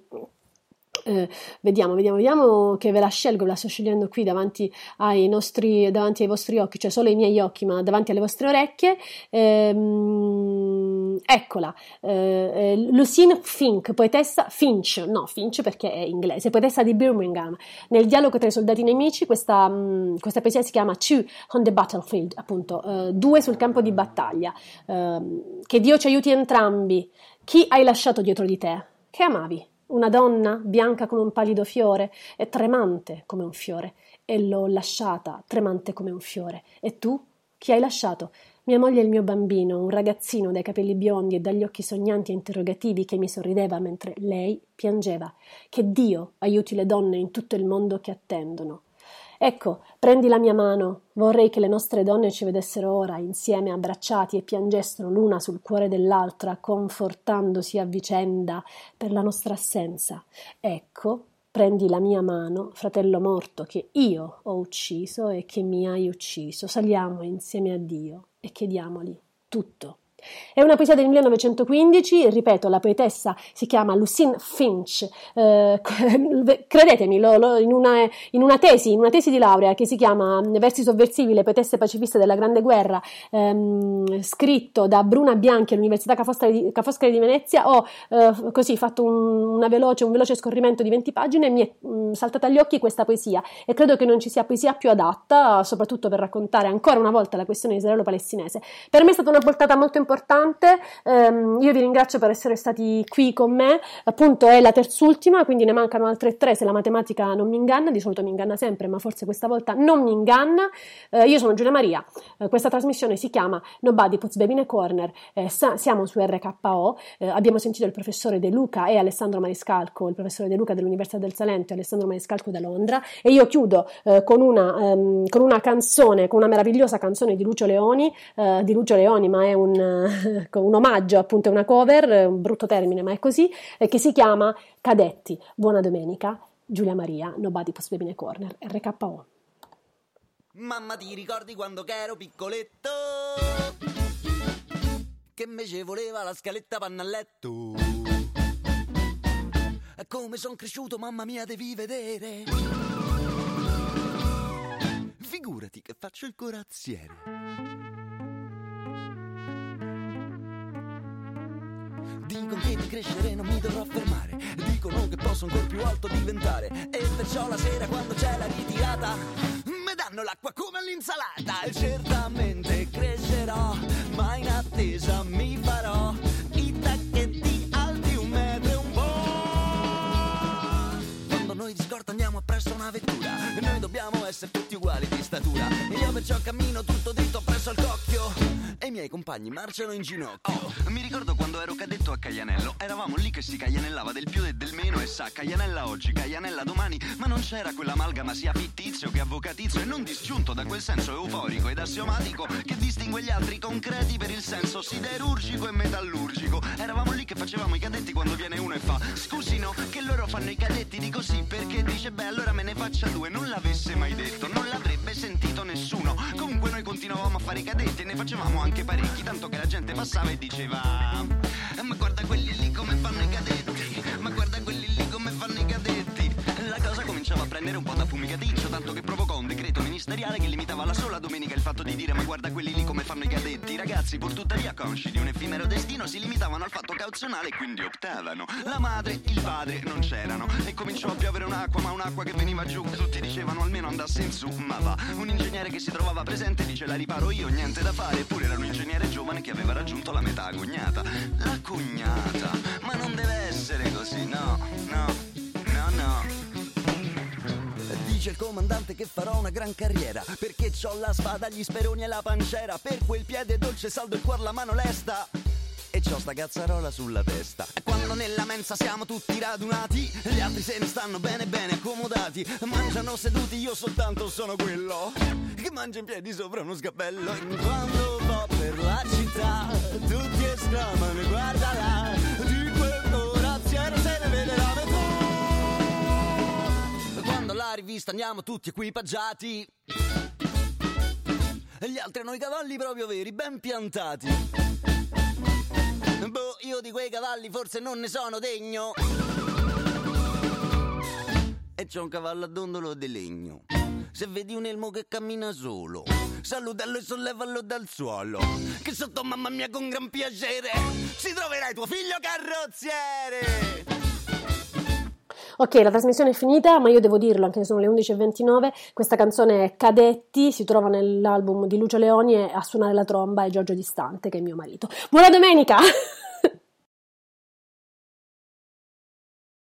eh, vediamo, vediamo, vediamo che ve la scelgo, la sto scegliendo qui davanti ai, nostri, davanti ai vostri occhi, cioè solo ai miei occhi, ma davanti alle vostre orecchie. Ehm, eccola, eh, eh, Lucine Fink, poetessa Finch, no Finch perché è inglese, poetessa di Birmingham. Nel dialogo tra i soldati nemici, questa, mh, questa poesia si chiama Two on the Battlefield, appunto, eh, due sul campo di battaglia. Ehm, che Dio ci aiuti entrambi. Chi hai lasciato dietro di te? Che amavi? Una donna bianca come un pallido fiore e tremante come un fiore, e l'ho lasciata tremante come un fiore. E tu? Chi hai lasciato? Mia moglie e il mio bambino, un ragazzino dai capelli biondi e dagli occhi sognanti e interrogativi che mi sorrideva mentre lei piangeva. Che Dio aiuti le donne in tutto il mondo che attendono. Ecco, prendi la mia mano. Vorrei che le nostre donne ci vedessero ora, insieme abbracciati e piangessero l'una sul cuore dell'altra, confortandosi a vicenda per la nostra assenza. Ecco, prendi la mia mano, fratello morto che io ho ucciso e che mi hai ucciso. Saliamo insieme a Dio e chiediamogli tutto. È una poesia del 1915, ripeto, la poetessa si chiama Lucine Finch, eh, credetemi, lo- lo- in, una, in una tesi, in una tesi di laurea che si chiama Versi sovversivi, le poetesse pacifiste della Grande Guerra, ehm, scritto da Bruna Bianchi all'Università Ca' Foscari di, Venezia, ho eh, così fatto un, veloce, un veloce scorrimento di 20 pagine e mi è mh, saltata agli occhi questa poesia e credo che non ci sia poesia più adatta, soprattutto per raccontare ancora una volta la questione israelo-palestinese. Per me è stata una portata molto importante, ehm, io vi ringrazio per essere stati qui con me, appunto è la terzultima, quindi ne mancano altre tre se la matematica non mi inganna, di solito mi inganna sempre, ma forse questa volta non mi inganna. Eh, io sono Giulia Maria, eh, questa trasmissione si chiama Nobody Puts Baby in a Corner, eh, sa- siamo su RKO, abbiamo sentito il professore De Luca e Alessandro Maniscalco, il professore De Luca dell'Università del Salento e Alessandro Maniscalco da Londra. E io chiudo con, una, ehm, con una canzone, con una meravigliosa canzone di Lucio Leoni, di Lucio Leoni ma è un, un omaggio, appunto è una cover, un brutto termine ma è così, eh, che si chiama Cadetti. Buona domenica, Giulia Maria, Nobody in a Corner, RKO. Mamma ti ricordi quando che ero piccoletto? Che invece voleva la scaletta panna a letto. Come son cresciuto, mamma mia, devi vedere. Figurati che faccio il corazziere. Dicono che di crescere non mi dovrò fermare. Dicono che posso ancora più alto diventare. E perciò la sera quando c'è la ritirata mi danno l'acqua come all'insalata. E certamente crescerò, ma in attesa mi farò i tacchetti alti un metro e un po'. Quando noi di scorta andiamo appresso una vettura, noi dobbiamo essere tutti uguali di statura. E io perciò cammino tutto dritto presso al cocchio. Miei compagni marciano in ginocchio. Oh, mi ricordo quando ero cadetto a Caianello. Eravamo lì che si caianellava del più e del meno e sa, caianella oggi, caianella domani, ma non c'era quell'amalgama sia fittizio che avvocatizio e non disgiunto da quel senso euforico ed assiomatico che distingue gli altri concreti per il senso siderurgico e metallurgico. Eravamo lì che facevamo i cadetti quando viene uno e fa Scusi no, che loro fanno i cadetti, dico sì perché dice beh allora me ne faccia due. Non l'avesse mai detto, non l'avrebbe sentito nessuno. Comunque noi continuavamo a fare i cadetti e ne facevamo anche parecchi, tanto che la gente passava e diceva "Eh, Ma guarda quelli lì come fanno i cadetti, ma guarda quelli lì come fanno i cadetti. La cosa cominciava a prendere un po' da fumicaticcio, tanto che provocò un decreto ministeriale che limitava la sola domenica il fatto di dire ma guarda quelli lì come fanno i cadetti. I ragazzi, pur tuttavia consci di un effimero destino, si limitavano al fatto cauzionale e quindi optavano. La madre, il padre non c'erano e cominciò a piovere un'acqua, ma un'acqua che veniva giù. Tutti dicevano almeno andasse in su, ma va. Un ingegnere che si trovava presente dice la riparo io, niente da fare. Eppure era un ingegnere giovane che aveva raggiunto la metà cognata. La cognata, ma non deve essere così, no, no, no, no. Dice il comandante che farò una gran carriera Perché c'ho la spada, gli speroni e la pancera Per quel piede dolce saldo il cuor, la mano lesta. E c'ho sta cazzarola sulla testa. E quando nella mensa siamo tutti radunati Gli altri se ne stanno bene bene accomodati. Mangiano seduti, io soltanto sono quello Che mangia in piedi sopra uno sgabello. E quando va per la città Tutti esclamano guarda là rivista andiamo tutti equipaggiati. E gli altri hanno i cavalli proprio veri, ben piantati. Boh, io di quei cavalli forse non ne sono degno. E c'ho un cavallo a dondolo di legno. Se vedi un elmo che cammina solo, salutalo e sollevalo dal suolo. Che sotto mamma mia con gran piacere si troverai tuo figlio carrozziere. Ok, la trasmissione è finita, ma io devo dirlo, anche se sono le 11.29, questa canzone è Cadetti, si trova nell'album di Lucio Leoni e a suonare la tromba è Giorgio Distante, che è mio marito. Buona domenica!